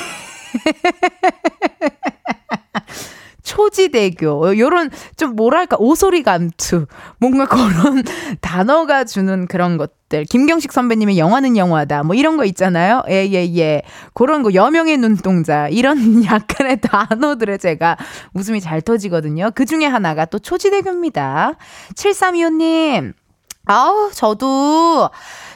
초지대교. 요런 좀 뭐랄까 오소리 감투. 뭔가 그런 단어가 주는 그런 것들. 김경식 선배님의 영화는 영화다. 뭐 이런 거 있잖아요. 예예예. 예, 예. 그런 거 여명의 눈동자. 이런 약간의 단어들에 제가 웃음이 잘 터지거든요. 그 중에 하나가 또 초지대교입니다. 7325님. 아우, 저도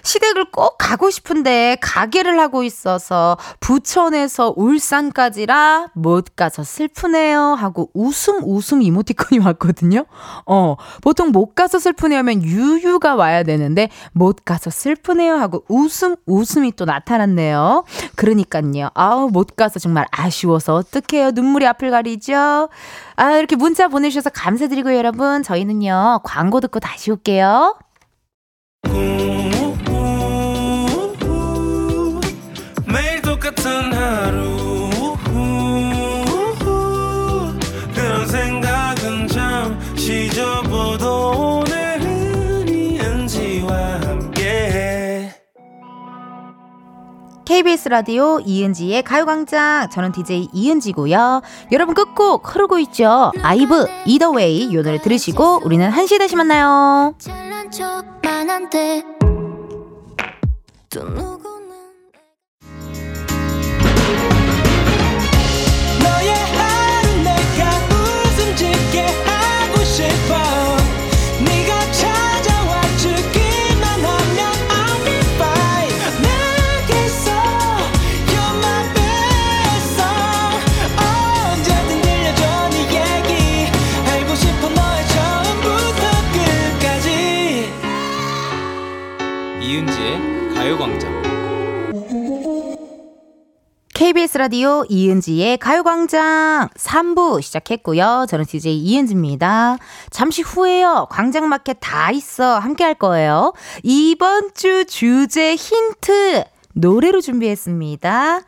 시댁을 꼭 가고 싶은데 가게를 하고 있어서 부천에서 울산까지라 못 가서 슬프네요 하고 웃음 웃음 이모티콘이 왔거든요. 어, 보통 못 가서 슬프네요 하면 유유가 와야 되는데 못 가서 슬프네요 하고 웃음 웃음이 또 나타났네요. 그러니까요. 아우, 못 가서 정말 아쉬워서 어떡해요. 눈물이 앞을 가리죠. 아, 이렇게 문자 보내주셔서 감사드리고 여러분, 저희는요, 광고 듣고 다시 올게요. 같은 하루. 그런 생각은 잠시 접어도 오늘은 이은지와 함께. KBS 라디오 이은지의 가요광장. 저는 DJ 이은지고요. 여러분 끝곡 흐르고 있죠? 아이브 이더웨이 이 노래 들으시고 우리는 한시 다시 만나요. 또 누구 KBS 라디오 이은지의 가요광장 3부 시작했고요. 저는 DJ 이은지입니다. 잠시 후에요. 광장마켓 다 있어. 함께 할 거예요. 이번 주 주제 힌트 노래로 준비했습니다.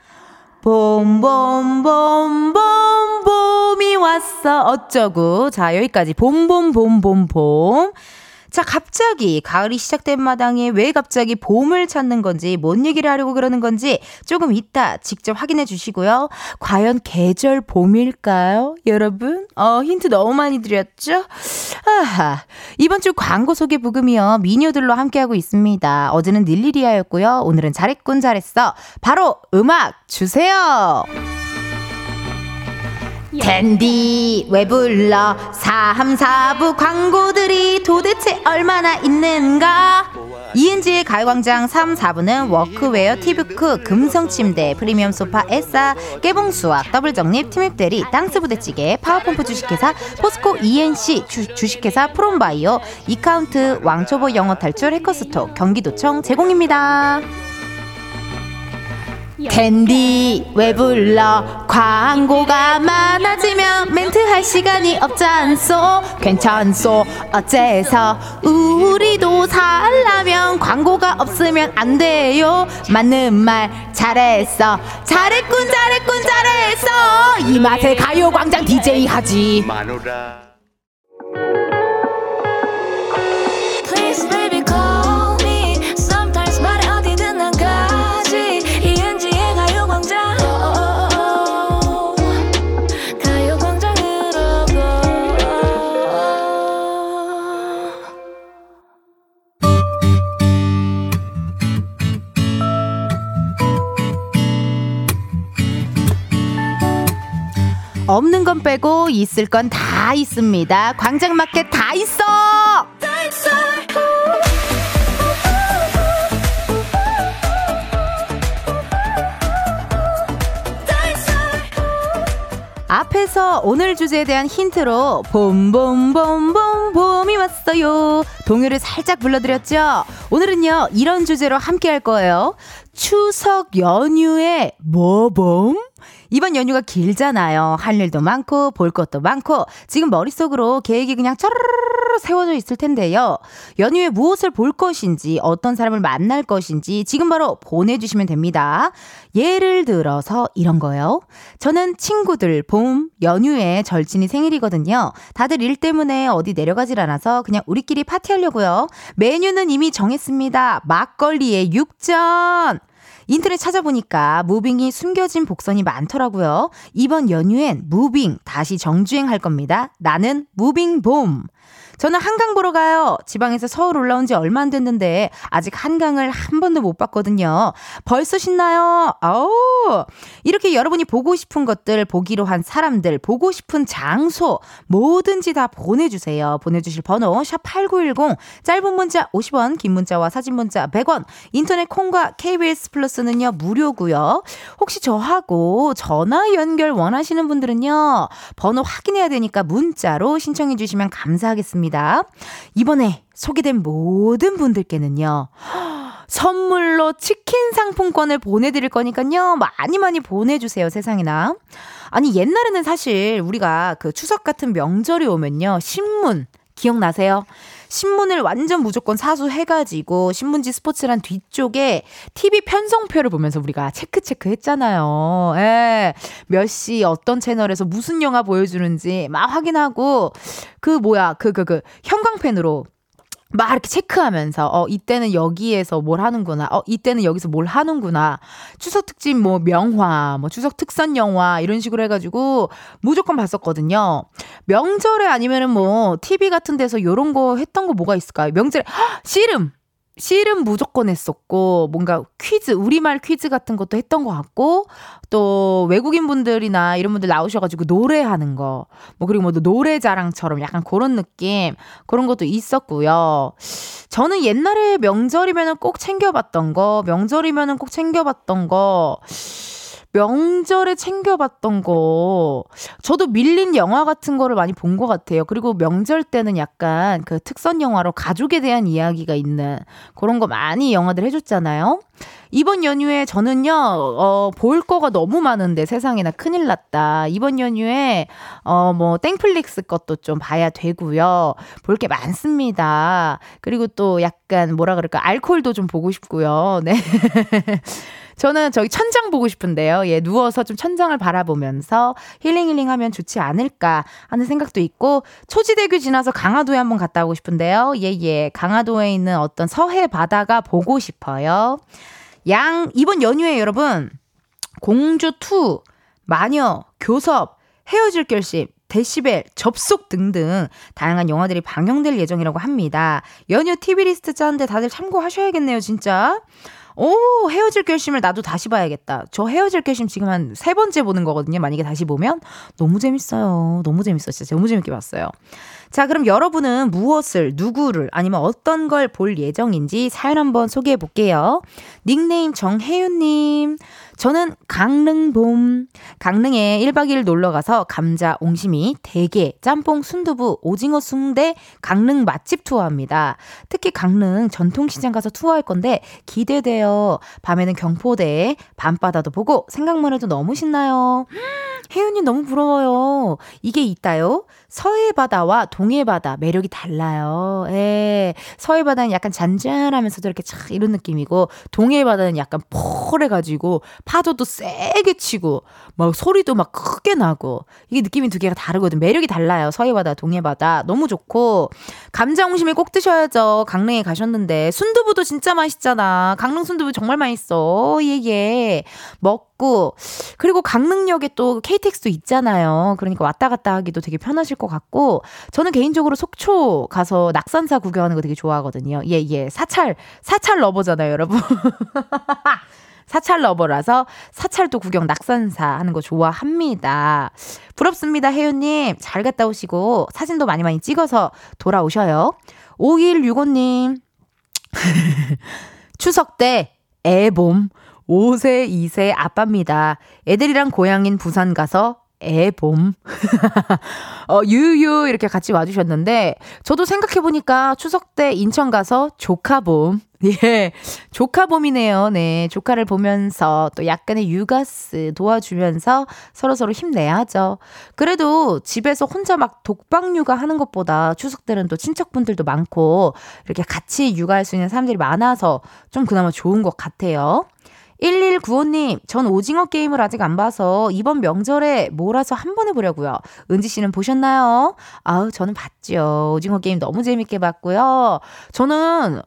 봄봄봄봄봄이 왔어 어쩌고 자 여기까지 봄봄봄봄봄 자, 갑자기 가을이 시작된 마당에 왜 갑자기 봄을 찾는 건지, 뭔 얘기를 하려고 그러는 건지 조금 이따 직접 확인해 주시고요. 과연 계절 봄일까요? 여러분? 어, 힌트 너무 많이 드렸죠? 아하. 이번 주 광고 소개 부금이요. 미녀들로 함께하고 있습니다. 어제는 닐리리아였고요. 오늘은 잘했군 잘했어. 바로 음악 주세요. 텐디 왜 불러 3, 4부 광고들이 도대체 얼마나 있는가 이은지의 가요광장 3, 4부는 워크웨어, 티뷰크, 금성침대, 프리미엄 소파, 에싸, 깨봉수학, 더블정립, 티맵대리, 땅스부대찌개, 파워펌프 주식회사, 포스코 E&C 주, 주식회사 프롬바이오, 이카운트, 왕초보 영어탈출, 해커스톡, 경기도청 제공입니다. 텐디 왜 불러? 광고가 많아지면 멘트 할 시간이 없잖소? 괜찮소? 어째서? 우리도 살라면 광고가 없으면 안 돼요. 맞는 말 잘했어. 잘했군 잘했군 잘했어. 이 맛에 가요광장 DJ 하지. 마누라 없는 건 빼고 있을 건 다 있습니다. 광장마켓 다 있어! 앞에서 오늘 주제에 대한 힌트로 봄봄봄봄 봄이 왔어요. 동요를 살짝 불러드렸죠? 오늘은요, 이런 주제로 함께 할 거예요. 추석 연휴에 뭐봄? 이번 연휴가 길잖아요. 할 일도 많고 볼 것도 많고 지금 머릿속으로 계획이 그냥 차르르르 세워져 있을 텐데요. 연휴에 무엇을 볼 것인지 어떤 사람을 만날 것인지 지금 바로 보내주시면 됩니다. 예를 들어서 이런 거요. 저는 친구들 봄 연휴에 절친이 생일이거든요. 다들 일 때문에 어디 내려가질 않아서 그냥 우리끼리 파티하려고요. 메뉴는 이미 정했습니다. 막걸리에 육전. 인터넷 찾아보니까 무빙이 숨겨진 복선이 많더라고요. 이번 연휴엔 무빙 다시 정주행할 겁니다. 나는 무빙 봄. 저는 한강 보러 가요. 지방에서 서울 올라온 지 얼마 안 됐는데 아직 한강을 한 번도 못 봤거든요. 벌써 신나요? 아우! 이렇게 여러분이 보고 싶은 것들, 보기로 한 사람들, 보고 싶은 장소, 뭐든지 다 보내주세요. 보내주실 번호, 샵 8910, 짧은 문자 50원, 긴 문자와 사진 문자 100원, 인터넷 콩과 KBS 플러스는요, 무료고요 혹시 저하고 전화 연결 원하시는 분들은요, 번호 확인해야 되니까 문자로 신청해 주시면 감사하겠습니다. 있습니다. 이번에 소개된 모든 분들께는요. 선물로 치킨 상품권을 보내드릴 거니까요. 많이 많이 보내주세요, 세상에나. 아니, 옛날에는 사실 우리가 그 추석 같은 명절이 오면요. 신문, 기억나세요? 신문을 완전 무조건 사수해가지고 신문지 스포츠란 뒤쪽에 TV 편성표를 보면서 우리가 체크 체크 했잖아요. 예. 몇 시 어떤 채널에서 무슨 영화 보여주는지 막 확인하고 그 뭐야 그 그, 그 형광펜으로 막 이렇게 체크하면서 어 이때는 여기에서 뭘 하는구나. 어 이때는 여기서 뭘 하는구나. 추석 특집 뭐 명화, 뭐 추석 특선 영화 이런 식으로 해 가지고 무조건 봤었거든요. 명절에 아니면은 뭐 TV 같은 데서 요런 거 했던 거 뭐가 있을까요? 명절에 헉, 씨름 씨름 무조건 했었고 뭔가 퀴즈 우리말 퀴즈 같은 것도 했던 것 같고 또 외국인 분들이나 이런 분들 나오셔가지고 노래하는 거 뭐 그리고 뭐 노래 자랑처럼 약간 그런 느낌 그런 것도 있었고요. 저는 옛날에 명절이면은 꼭 챙겨봤던 거 명절이면은 꼭 챙겨봤던 거 명절에 챙겨봤던 거, 저도 밀린 영화 같은 거를 많이 본 것 같아요. 그리고 명절 때는 약간 그 특선 영화로 가족에 대한 이야기가 있는 그런 거 많이 영화들 해줬잖아요. 이번 연휴에 저는요, 어, 볼 거가 너무 많은데 세상에나 큰일 났다. 이번 연휴에, 어, 뭐, 땡플릭스 것도 좀 봐야 되고요. 볼 게 많습니다. 그리고 또 약간 뭐라 그럴까, 알콜도 좀 보고 싶고요. 네. 저는 저기 천장 보고 싶은데요. 예, 누워서 좀 천장을 바라보면서 힐링 힐링 하면 좋지 않을까 하는 생각도 있고 초지대교 지나서 강화도에 한번 갔다 오고 싶은데요. 예, 예. 강화도에 있는 어떤 서해 바다가 보고 싶어요. 양 이번 연휴에 여러분 공주 2, 마녀, 교섭, 헤어질 결심, 데시벨, 접속 등등 다양한 영화들이 방영될 예정이라고 합니다. 연휴 TV 리스트 짜는데 다들 참고하셔야겠네요, 진짜. 오, 헤어질 결심을 나도 다시 봐야겠다. 저 헤어질 결심 지금 한 세 번째 보는 거거든요. 만약에 다시 보면. 너무 재밌어요. 너무 재밌어. 진짜 너무 재밌게 봤어요. 자, 그럼 여러분은 무엇을, 누구를, 아니면 어떤 걸 볼 예정인지 사연 한번 소개해 볼게요. 닉네임 정혜윤님. 저는 강릉 봄, 강릉에 1박 2일 놀러 가서 감자, 옹심이, 대게, 짬뽕, 순두부, 오징어 순대, 강릉 맛집 투어합니다. 특히 강릉 전통시장 가서 투어할 건데 기대돼요. 밤에는 경포대, 밤바다도 보고 생각만 해도 너무 신나요. 혜윤이 너무 부러워요. 이게 있다요. 서해 바다와 동해 바다 매력이 달라요. 예. 서해 바다는 약간 잔잔하면서도 이렇게 착 이런 느낌이고 동해 바다는 약간 폴해 가지고 파도도 세게 치고 막 소리도 막 크게 나고 이게 느낌이 두 개가 다르거든. 매력이 달라요. 서해 바다, 동해 바다. 너무 좋고 감자 옹심이 꼭 드셔야죠. 강릉에 가셨는데 순두부도 진짜 맛있잖아. 강릉 순두부 정말 맛있어. 예 예. 먹 고 그리고 강릉역에 또 KTX도 있잖아요. 그러니까 왔다 갔다 하기도 되게 편하실 것 같고 저는 개인적으로 속초 가서 낙산사 구경하는 거 되게 좋아하거든요. 예, 예. 사찰, 사찰 러버잖아요, 여러분. 사찰 러버라서 사찰도 구경 낙산사 하는 거 좋아합니다. 부럽습니다, 혜윤님. 잘 갔다 오시고 사진도 많이 많이 찍어서 돌아오셔요. 5165님. 추석 때 애봄 5세, 2세 아빠입니다. 애들이랑 고향인 부산 가서 애봄. 어, 유유 이렇게 같이 와주셨는데, 저도 생각해보니까 추석 때 인천 가서 조카봄. 예, 조카봄이네요. 네, 조카를 보면서 또 약간의 육아스 도와주면서 서로서로 힘내야죠. 그래도 집에서 혼자 막 독박 육아 하는 것보다 추석 때는 또 친척분들도 많고, 이렇게 같이 육아할 수 있는 사람들이 많아서 좀 그나마 좋은 것 같아요. 1195님, 전 오징어 게임을 아직 안 봐서 이번 명절에 몰아서 한번 해보려고요. 은지 씨는 보셨나요? 아우, 저는 봤죠. 오징어 게임 너무 재밌게 봤고요. 저는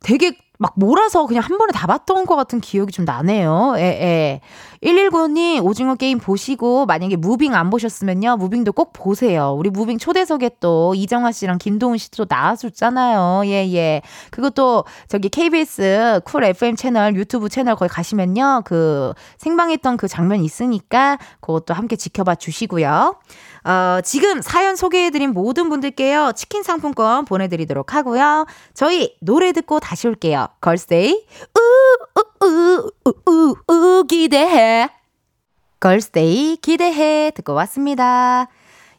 되게 막 몰아서 그냥 한 번에 다 봤던 것 같은 기억이 좀 나네요. 예, 예. 119님, 오징어 게임 보시고, 만약에 무빙 안 보셨으면요, 무빙도 꼭 보세요. 우리 무빙 초대석에 또 이정아 씨랑 김동훈 씨도 나왔었잖아요. 예, 예. 그것도 저기 KBS 쿨 FM 채널, 유튜브 채널 거기 가시면요, 그 생방했던 그 장면 있으니까 그것도 함께 지켜봐 주시고요. 어, 지금 사연 소개해드린 모든 분들께요, 치킨 상품권 보내드리도록 하고요. 저희 노래 듣고 다시 올게요. 걸스데이, 우, 우, 우, 우, 우, 우, 기대해. 걸스데이 기대해 듣고 왔습니다.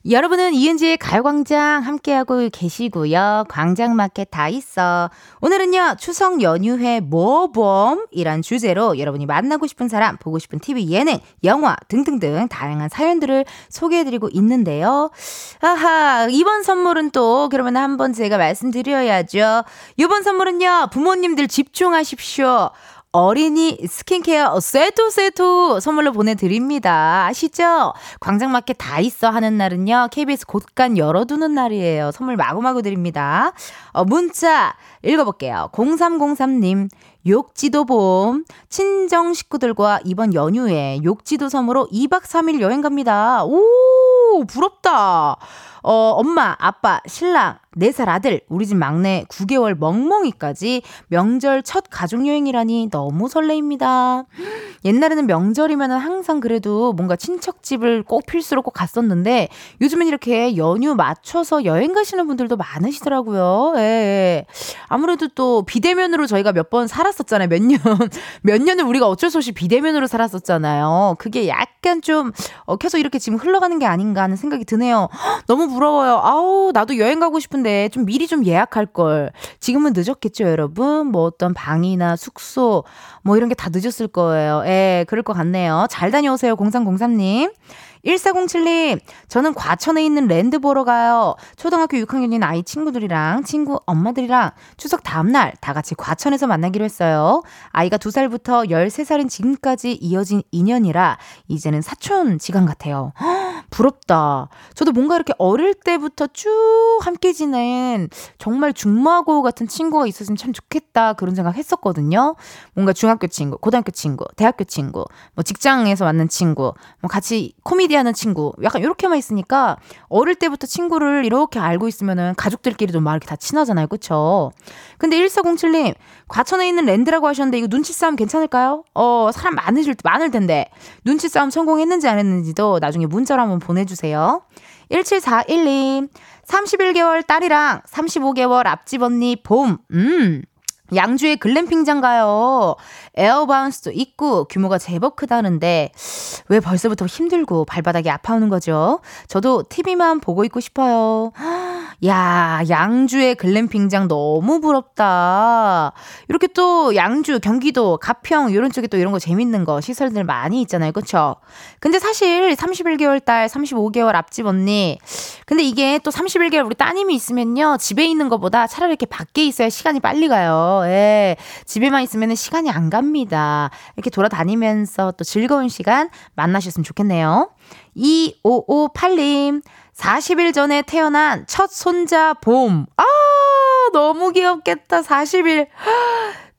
여러분은 이은지의 가요광장 함께하고 계시고요. 광장마켓 다 있어. 오늘은요, 추석 연휴회 모범이란 주제로 여러분이 만나고 싶은 사람, 보고 싶은 TV 예능, 영화 등등등 다양한 사연들을 소개해드리고 있는데요. 아하, 이번 선물은 또 그러면 한번 제가 말씀드려야죠. 이번 선물은요, 부모님들 집중하십시오. 어린이 스킨케어 세트 세트 선물로 보내드립니다. 아시죠? 광장마켓 다 있어 하는 날은요. KBS 곳간 열어두는 날이에요. 선물 마구마구 드립니다. 어, 문자 읽어볼게요. 0303님. 욕지도 봄. 친정 식구들과 이번 연휴에 욕지도 섬으로 2박 3일 여행 갑니다. 오, 부럽다. 어, 엄마, 아빠, 신랑, 4살 아들, 우리 집 막내 9개월 멍멍이까지 명절 첫 가족여행이라니 너무 설레입니다. 옛날에는 명절이면 항상 그래도 뭔가 친척집을 꼭 필수로 꼭 갔었는데 요즘엔 이렇게 연휴 맞춰서 여행 가시는 분들도 많으시더라고요. 예, 예. 아무래도 또 비대면으로 저희가 몇 번 살았었잖아요. 몇 년. 몇 년을 우리가 어쩔 수 없이 비대면으로 살았었잖아요. 그게 약간 좀 어, 계속 이렇게 지금 흘러가는 게 아닌가 하는 생각이 드네요. 너무 부러워요. 아우, 나도 여행 가고 싶은데 좀 미리 좀 예약할 걸. 지금은 늦었겠죠, 여러분? 뭐 어떤 방이나 숙소, 뭐 이런 게 다 늦었을 거예요. 예, 그럴 것 같네요. 잘 다녀오세요, 0303님. 1407님, 저는 과천에 있는 랜드 보러 가요. 초등학교 6학년인 아이 친구들이랑 친구 엄마들이랑 추석 다음날 다 같이 과천에서 만나기로 했어요. 아이가 2살부터 13살인 지금까지 이어진 인연이라 이제는 사촌 지간 같아요. 허, 부럽다. 저도 뭔가 이렇게 어릴 때부터 쭉 함께 지낸 정말 중마고 같은 친구가 있었으면 참 좋겠다. 그런 생각 했었거든요. 뭔가 중학교 친구, 고등학교 친구, 대학교 친구, 뭐 직장에서 만난 친구, 뭐 같이 코미디 코미디하는 친구 약간 이렇게만 있으니까 어릴 때부터 친구를 이렇게 알고 있으면은 가족들끼리도 막 이렇게 다 친하잖아요 그쵸 근데 1407님 과천에 있는 랜드라고 하셨는데 이거 눈치 싸움 괜찮을까요? 어 사람 많으실 많을 텐데 눈치 싸움 성공했는지 안 했는지도 나중에 문자로 한번 보내주세요 1741님 31개월 딸이랑 35개월 앞집 언니 봄. 음. 양주에 글램핑장 가요. 에어바운스도 있고 규모가 제법 크다는데 왜 벌써부터 힘들고 발바닥이 아파오는 거죠? 저도 TV만 보고 있고 싶어요. 야, 양주의 글램핑장 너무 부럽다. 이렇게 또 양주, 경기도, 가평 이런 쪽에 또 이런 거 재밌는 거 시설들 많이 있잖아요. 그렇죠? 근데 사실 31개월 딸, 35개월 앞집 언니 근데 이게 또 31개월 우리 따님이 있으면요. 집에 있는 것보다 차라리 이렇게 밖에 있어야 시간이 빨리 가요. 예. 집에만 있으면 시간이 안 갑니다. 이렇게 돌아다니면서 또 즐거운 시간 만나셨으면 좋겠네요. 2558님, 40일 전에 태어난 첫 손자 봄. 아, 너무 귀엽겠다. 40일.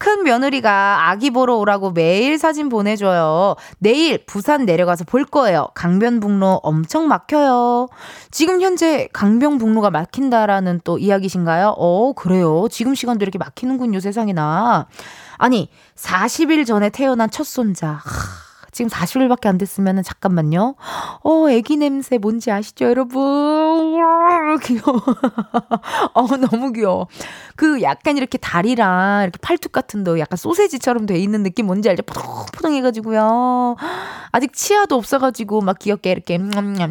큰 며느리가 아기 보러 오라고 매일 사진 보내줘요. 내일 부산 내려가서 볼 거예요. 강변북로 엄청 막혀요. 지금 현재 강변북로가 막힌다라는 또 이야기신가요? 어, 그래요. 지금 시간도 이렇게 막히는군요, 세상에나. 아니, 40일 전에 태어난 첫 손자. 하. 지금 40일밖에 안 됐으면은 잠깐만요. 어, 애기 냄새 뭔지 아시죠, 여러분? 귀여워. 어, 너무 귀여워. 그 약간 이렇게 다리랑 이렇게 팔뚝 같은 도 약간 소세지처럼 돼 있는 느낌 뭔지 알죠? 푸동푸동 해 가지고요. 아직 치아도 없어 가지고 막 귀엽게 이렇게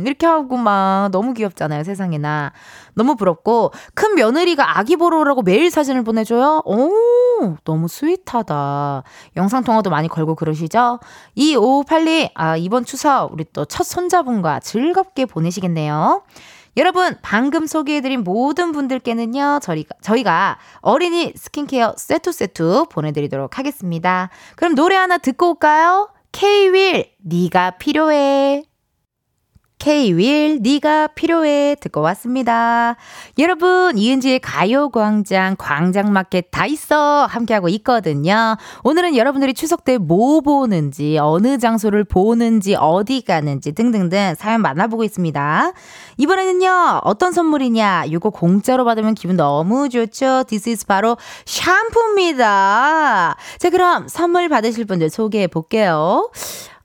이렇게 하고 막 너무 귀엽잖아요, 세상에나. 너무 부럽고 큰 며느리가 아기 보러 오라고 매일 사진을 보내줘요. 오, 너무 스윗하다. 영상 통화도 많이 걸고 그러시죠? 2582, 아, 이번 추석 우리 또 첫 손자분과 즐겁게 보내시겠네요. 여러분, 방금 소개해드린 모든 분들께는요, 저희가, 저희가 어린이 스킨케어 세트 세트 보내드리도록 하겠습니다. 그럼 노래 하나 듣고 올까요? K-윌, 네가 필요해. K-윌 네가 필요해 듣고 왔습니다. 여러분 이은지의 가요광장 광장마켓 다 있어 함께하고 있거든요. 오늘은 여러분들이 추석 때 뭐 보는지 어느 장소를 보는지 어디 가는지 등등등 사연 만나보고 있습니다. 이번에는요 어떤 선물이냐 이거 공짜로 받으면 기분 너무 좋죠. This is 바로 샴푸입니다. 자 그럼 선물 받으실 분들 소개해 볼게요.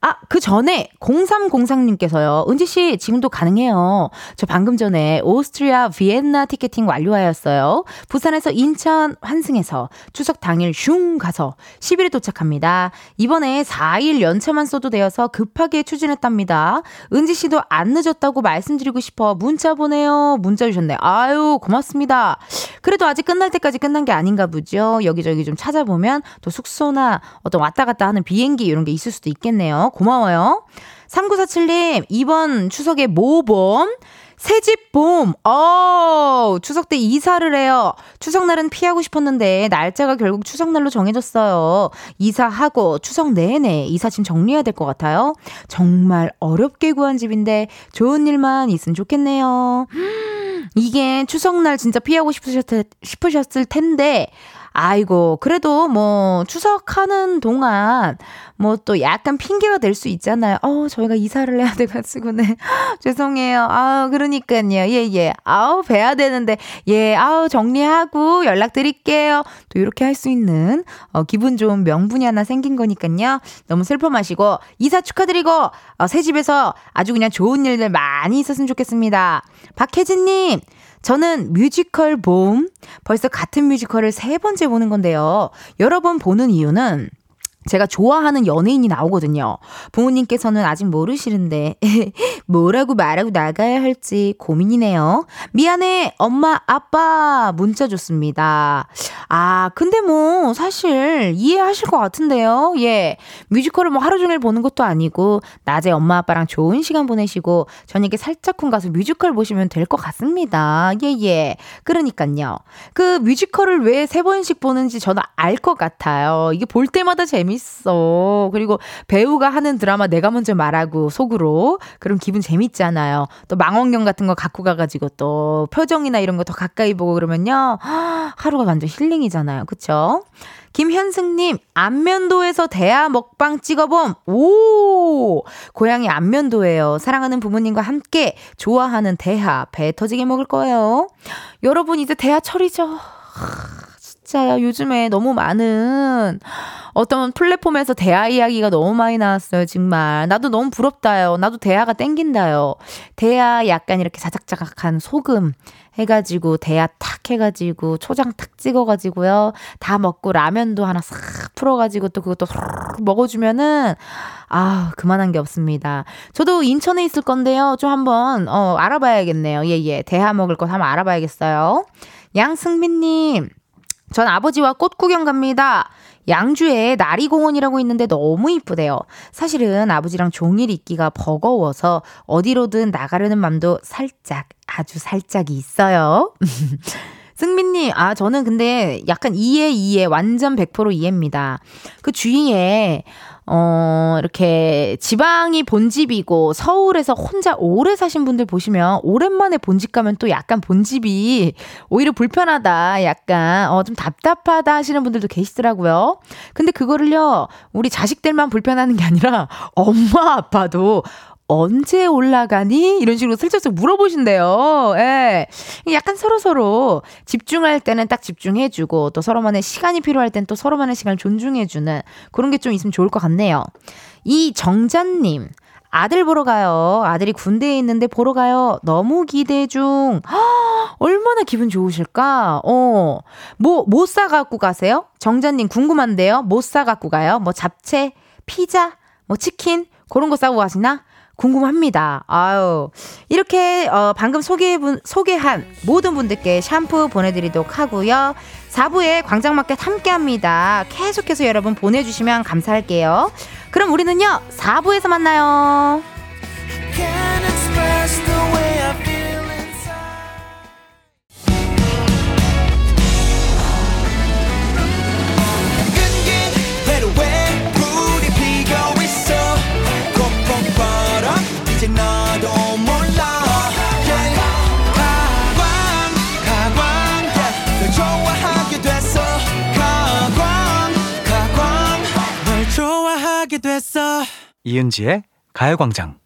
아, 그 전에 0303님께서요. 은지 씨, 지금도 가능해요. 저 방금 전에 오스트리아 비엔나 티켓팅 완료하였어요. 부산에서 인천 환승해서 추석 당일 슝 가서 10일에 도착합니다. 이번에 4일 연차만 써도 되어서 급하게 추진했답니다. 은지 씨도 안 늦었다고 말씀드리고 싶어 문자 보내요. 문자 주셨네. 아유, 고맙습니다. 그래도 아직 끝날 때까지 끝난 게 아닌가 보죠. 여기저기 좀 찾아보면 또 숙소나 어떤 왔다 갔다 하는 비행기 이런 게 있을 수도 있겠네요. 고마워요. 3947님, 이번 추석에 모범? 새집 봄, 어, 추석 때 이사를 해요. 추석날은 피하고 싶었는데, 날짜가 결국 추석날로 정해졌어요. 이사하고, 추석 내내 이사짐 정리해야 될 것 같아요. 정말 어렵게 구한 집인데, 좋은 일만 있으면 좋겠네요. 이게 추석날 진짜 피하고 싶으셨, 싶으셨을 텐데, 아이고, 그래도 뭐, 추석하는 동안, 뭐 또 약간 핑계가 될 수 있잖아요. 어, 저희가 이사를 해야 돼가지고 네. 죄송해요. 아우, 그러니까요. 예, 예. 아우, 뵈야 되는데, 예, 아우, 정리하고 연락드릴게요. 또 이렇게 할 수 있는, 어, 기분 좋은 명분이 하나 생긴 거니까요. 너무 슬퍼 마시고, 이사 축하드리고, 어, 새 집에서 아주 그냥 좋은 일들 많이 있었으면 좋겠습니다. 박혜진님, 저는 뮤지컬 봄, 벌써 같은 뮤지컬을 세 번째 보는 건데요. 여러 번 보는 이유는 제가 좋아하는 연예인이 나오거든요. 부모님께서는 아직 모르시는데 뭐라고 말하고 나가야 할지 고민이네요. 미안해 엄마 아빠 문자 줬습니다. 아 근데 뭐 사실 이해하실 것 같은데요. 예 뮤지컬을 뭐 하루 종일 보는 것도 아니고 낮에 엄마 아빠랑 좋은 시간 보내시고 저녁에 살짝쿵 가서 뮤지컬 보시면 될 것 같습니다. 예예 예. 그러니까요. 그 뮤지컬을 왜 세 번씩 보는지 저는 알 것 같아요. 이게 볼 때마다 재미 재밌어. 그리고 배우가 하는 드라마 내가 먼저 말하고 속으로 그럼 기분 재밌잖아요. 또 망원경 같은 거 갖고 가가지고 또 표정이나 이런 거 더 가까이 보고 그러면요. 하루가 완전 힐링이잖아요. 그쵸? 김현승님, 안면도에서 대하 먹방 찍어봄. 오! 고향이 안면도예요. 사랑하는 부모님과 함께 좋아하는 대하 배 터지게 먹을 거예요. 여러분, 이제 대하철이죠. 진짜요. 요즘에 너무 많은 어떤 플랫폼에서 대하 이야기가 너무 많이 나왔어요. 정말. 나도 너무 부럽다요. 나도 대하가 땡긴다요. 대하 약간 이렇게 자작자작한 소금 해가지고 대하 탁 해가지고 초장 탁 찍어가지고요. 다 먹고 라면도 하나 싹 풀어가지고 또 그것도 먹어주면은 아 그만한 게 없습니다. 저도 인천에 있을 건데요. 좀 한번 어 알아봐야겠네요. 예예. 예. 대하 먹을 것 한번 알아봐야겠어요. 양승민님. 전 아버지와 꽃 구경 갑니다. 양주에 나리공원이라고 있는데 너무 이쁘대요. 사실은 아버지랑 종일 있기가 버거워서 어디로든 나가려는 맘도 살짝, 아주 살짝 있어요. 승민님, 아, 저는 근데 약간 이해, 이해, 완전 100% 이해입니다. 그 주위에, 어, 이렇게 지방이 본집이고 서울에서 혼자 오래 사신 분들 보시면 오랜만에 본집 가면 또 약간 본집이 오히려 불편하다, 약간, 어, 좀 답답하다 하시는 분들도 계시더라고요. 근데 그거를요, 우리 자식들만 불편하는 게 아니라 엄마, 아빠도 언제 올라가니? 이런 식으로 슬쩍슬쩍 물어보신대요. 예. 약간 서로 서로 집중할 때는 딱 집중해주고 또 서로만의 시간이 필요할 땐 또 서로만의 시간을 존중해주는 그런 게 좀 있으면 좋을 것 같네요. 이 정자님. 아들 보러 가요. 아들이 군대에 있는데 보러 가요. 너무 기대 중. 허, 얼마나 기분 좋으실까? 어. 뭐, 뭐 싸갖고 가세요? 정자님 궁금한데요? 뭐 싸갖고 가요? 뭐 잡채, 피자, 뭐 치킨? 그런 거 싸고 가시나? 궁금합니다. 아유. 이렇게, 어, 방금 소개해 소개한 모든 분들께 샴푸 보내드리도록 하고요. 4부에 광장마켓 함께 합니다. 계속해서 여러분 보내주시면 감사할게요. 그럼 우리는요, 4부에서 만나요. 이은지의 가요광장.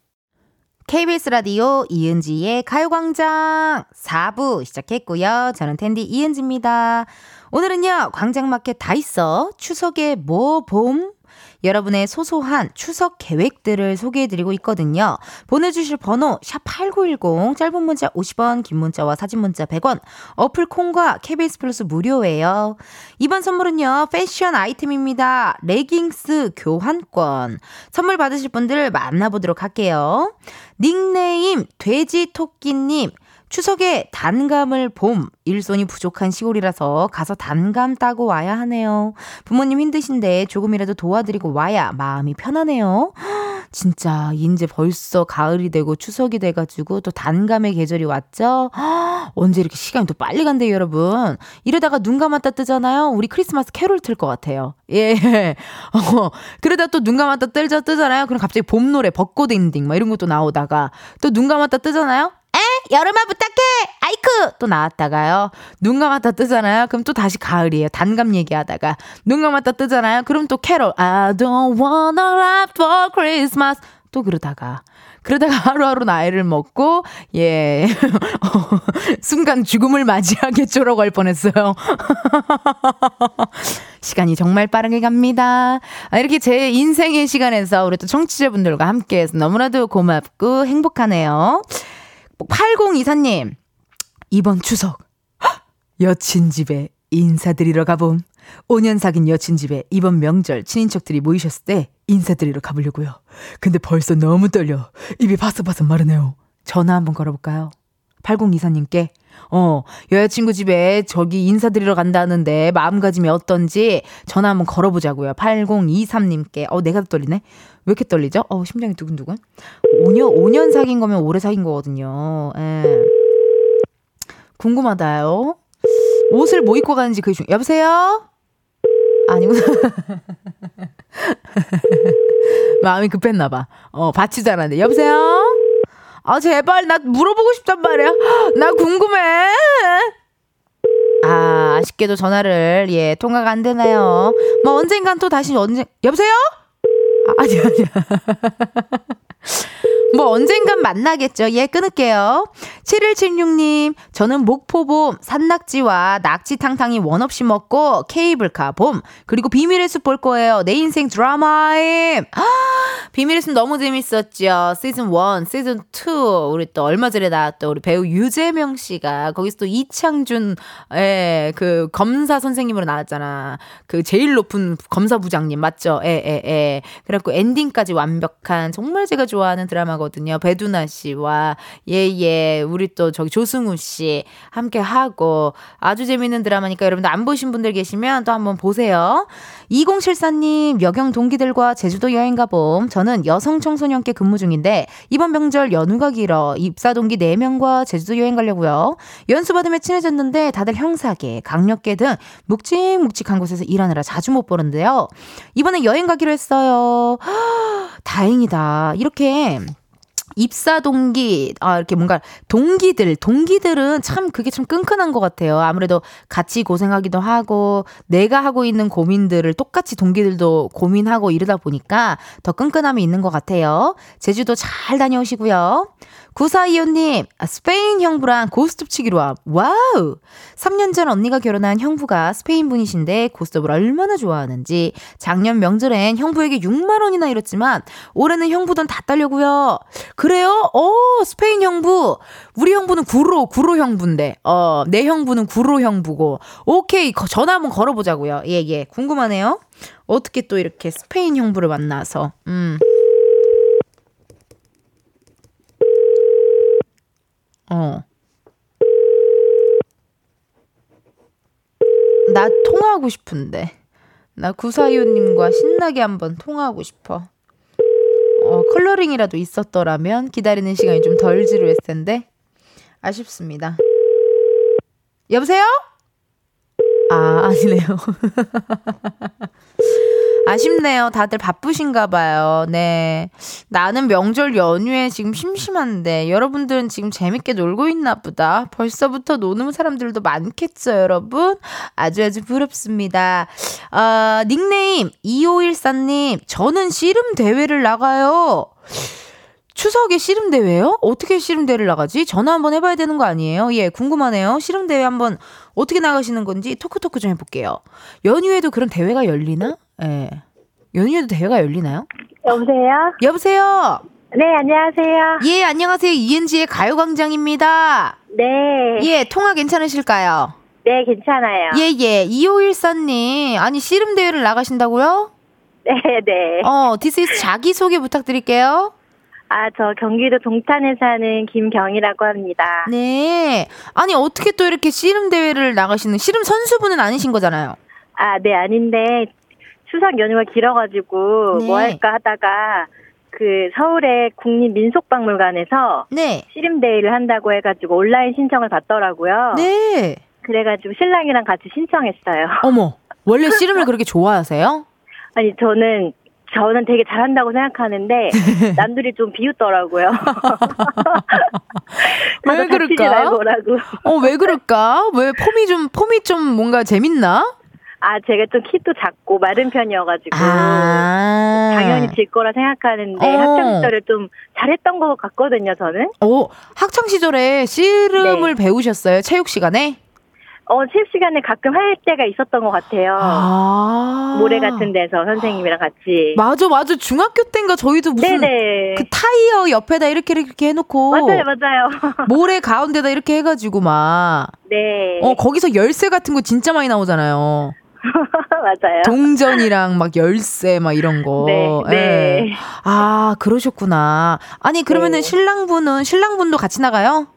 KBS 라디오 이은지의 가요광장 4부 시작했고요. 저는 텐디 이은지입니다. 오늘은요, 광장마켓 다 있어. 추석에 뭐 봄? 여러분의 소소한 추석 계획들을 소개해드리고 있거든요. 보내주실 번호 샵8910 짧은 문자 50원 긴 문자와 사진 문자 100원 어플 콩과 KBS 플러스 무료예요. 이번 선물은요. 패션 아이템입니다. 레깅스 교환권. 선물 받으실 분들 만나보도록 할게요. 닉네임 돼지토끼님 추석에 단감을 봄, 일손이 부족한 시골이라서 가서 단감 따고 와야 하네요. 부모님 힘드신데 조금이라도 도와드리고 와야 마음이 편하네요. 진짜 이제 벌써 가을이 되고 추석이 돼가지고 또 단감의 계절이 왔죠. 언제 이렇게 시간이 또 빨리 간대요, 여러분. 이러다가 눈 감았다 뜨잖아요. 우리 크리스마스 캐롤 틀 것 같아요. 예. 어, 그러다 또 눈 감았다 뜨자 뜨잖아요. 그럼 갑자기 봄 노래 벚꽃 엔딩 막 이런 것도 나오다가 또 눈 감았다 뜨잖아요. 여름아 부탁해! 아이크! 또 나왔다가요. 눈 감았다 뜨잖아요. 그럼 또 다시 가을이에요. 단감 얘기하다가. 눈 감았다 뜨잖아요. 그럼 또 캐롤. I don't want a lot for Christmas. 또 그러다가. 그러다가 하루하루 나이를 먹고, 예. 순간 죽음을 맞이하겠죠라고 할 뻔했어요. 시간이 정말 빠르게 갑니다. 아, 이렇게 제 인생의 시간에서 우리 또 청취자분들과 함께해서 너무나도 고맙고 행복하네요. 8024님, 이번 추석, 여친 집에 인사드리러 가봄. 5년 사귄 여친 집에 이번 명절 친인척들이 모이셨을 때 인사드리러 가보려고요. 근데 벌써 너무 떨려. 입이 바삭바삭 마르네요. 전화 한번 걸어볼까요? 8024님께, 어, 여자친구 집에 저기 인사드리러 간다는데 마음가짐이 어떤지 전화 한번 걸어보자고요. 8023님께. 어, 내가 떨리네? 왜 이렇게 떨리죠? 어, 심장이 두근두근. 5년, 5년 사귄 거면 오래 사귄 거거든요. 예. 궁금하다요. 옷을 뭐 입고 가는지 그게 중, 여보세요? 아니구나. 마음이 급했나봐. 어, 받지도 않았는데. 여보세요? 아, 제발, 나 물어보고 싶단 말이야. 나 궁금해. 아, 아쉽게도 전화를, 예, 통화가 안 되나요? 뭐, 언젠간 또 다시 언제, 여보세요? 아, 아니, 아니야. 뭐 언젠간 만나겠죠. 예, 끊을게요. 7176님, 저는 목포봄, 산낙지와 낙지탕탕이 원 없이 먹고 케이블카 봄, 그리고 비밀의 숲 볼 거예요. 내 인생 드라마임. 아, 비밀의 숲 너무 재밌었죠. 시즌 1, 시즌 2. 우리 또 얼마 전에 나왔던 우리 배우 유재명 씨가 거기서 또 이창준, 예, 그 검사 선생님으로 나왔잖아. 그 제일 높은 검사 부장님, 맞죠? 예, 예, 예. 그래갖고 엔딩까지 완벽한 정말 제가 좋아하는 드라마 하거든요. 배두나 씨와 예예 예, 우리 또 저기 조승우 씨 함께 하고 아주 재밌는 드라마니까 여러분들 안 보신 분들 계시면 또 한번 보세요. 2074님 여경 동기들과 제주도 여행 가봄. 저는 여성 청소년께 근무 중인데 이번 명절 연휴가 길어 입사 동기 4명과 제주도 여행 가려고요. 연수 받으며 친해졌는데 다들 형사계, 강력계 등 묵직묵직한 곳에서 일하느라 자주 못 보는데요. 이번에 여행 가기로 했어요. 다행이다. 이렇게 입사 동기, 아, 이렇게 뭔가 동기들, 동기들은 참 그게 참 끈끈한 것 같아요. 아무래도 같이 고생하기도 하고, 내가 하고 있는 고민들을 똑같이 동기들도 고민하고 이러다 보니까 더 끈끈함이 있는 것 같아요. 제주도 잘 다녀오시고요. 구사이호님, 아, 스페인 형부랑 고스톱 치기로 와. 와우! 3년 전 언니가 결혼한 형부가 스페인 분이신데 고스톱을 얼마나 좋아하는지 작년 명절엔 형부에게 6만원이나 잃었지만 올해는 형부 돈다 따려고요. 그래요? 어, 스페인 형부. 우리 형부는 구로, 구로 형부인데. 어, 내 형부는 구로 형부고. 오케이, 전화 한번 걸어보자고요. 예, 예. 궁금하네요. 어떻게 또 이렇게 스페인 형부를 만나서. 음. 어. 나 통화하고 싶은데. 나 구사이오님과 신나게 한번 통화하고 싶어. 어, 컬러링이라도 있었더라면 기다리는 시간이 좀 덜 지루했을 텐데. 아쉽습니다. 여보세요? 아, 아니네요. 아쉽네요. 다들 바쁘신가 봐요. 네. 나는 명절 연휴에 지금 심심한데 여러분들은 지금 재밌게 놀고 있나 보다. 벌써부터 노는 사람들도 많겠죠, 여러분? 아주 아주 부럽습니다. 어, 닉네임 2514님, 저는 씨름 대회를 나가요. 추석에 씨름 대회요? 어떻게 씨름 대회를 나가지? 전화 한번 해봐야 되는 거 아니에요? 예, 궁금하네요. 씨름 대회 한번 어떻게 나가시는 건지 토크토크 좀 해볼게요. 연휴에도 그런 대회가 열리나? 예. 연휴에도 대회가 열리나요? 여보세요? 여보세요? 네, 안녕하세요. 예, 안녕하세요. 이은지의 가요광장입니다. 네. 예, 통화 괜찮으실까요? 네, 괜찮아요. 예, 예. 2514님, 아니, 씨름 대회를 나가신다고요? 네, 네. 어, this is 자기소개 부탁드릴게요. 아, 저 경기도 동탄에 사는 김경이라고 합니다. 네. 아니, 어떻게 또 이렇게 씨름 대회를 나가시는, 씨름 선수분은 아니신 거잖아요. 아, 네, 아닌데, 추석 연휴가 길어가지고, 네. 뭐 할까 하다가, 그, 서울의 국립민속박물관에서, 네. 씨름대회를 한다고 해가지고, 온라인 신청을 받더라고요. 네. 그래가지고, 신랑이랑 같이 신청했어요. 어머, 원래 씨름을 그렇게 좋아하세요? 아니, 저는, 저는 되게 잘한다고 생각하는데, 남들이 좀 비웃더라고요. 왜 그럴까? 말고 라고. 어, 왜 그럴까? 왜 폼이 좀, 폼이 좀 뭔가 재밌나? 아, 제가 좀 키도 작고 마른 편이어가지고. 아. 당연히 질 거라 생각하는데 어. 학창 시절에 좀 잘했던 것 같거든요, 저는. 어, 학창 시절에 씨름을 네. 배우셨어요? 체육 시간에? 어, 체육 시간에 가끔 할 때가 있었던 것 같아요. 아. 모래 같은 데서 선생님이랑 같이. 맞아, 맞아. 중학교 때인가 저희도 무슨 네네. 그 타이어 옆에다 이렇게 이렇게 해놓고 맞아요, 맞아요. 모래 가운데다 이렇게 해가지고 막 네. 어, 거기서 열쇠 같은 거 진짜 많이 나오잖아요. 맞아요. 동전이랑 막 열쇠 막 이런 거. 네, 예. 네. 아, 그러셨구나. 아니, 그러면은 네. 신랑분은, 신랑분도 같이 나가요?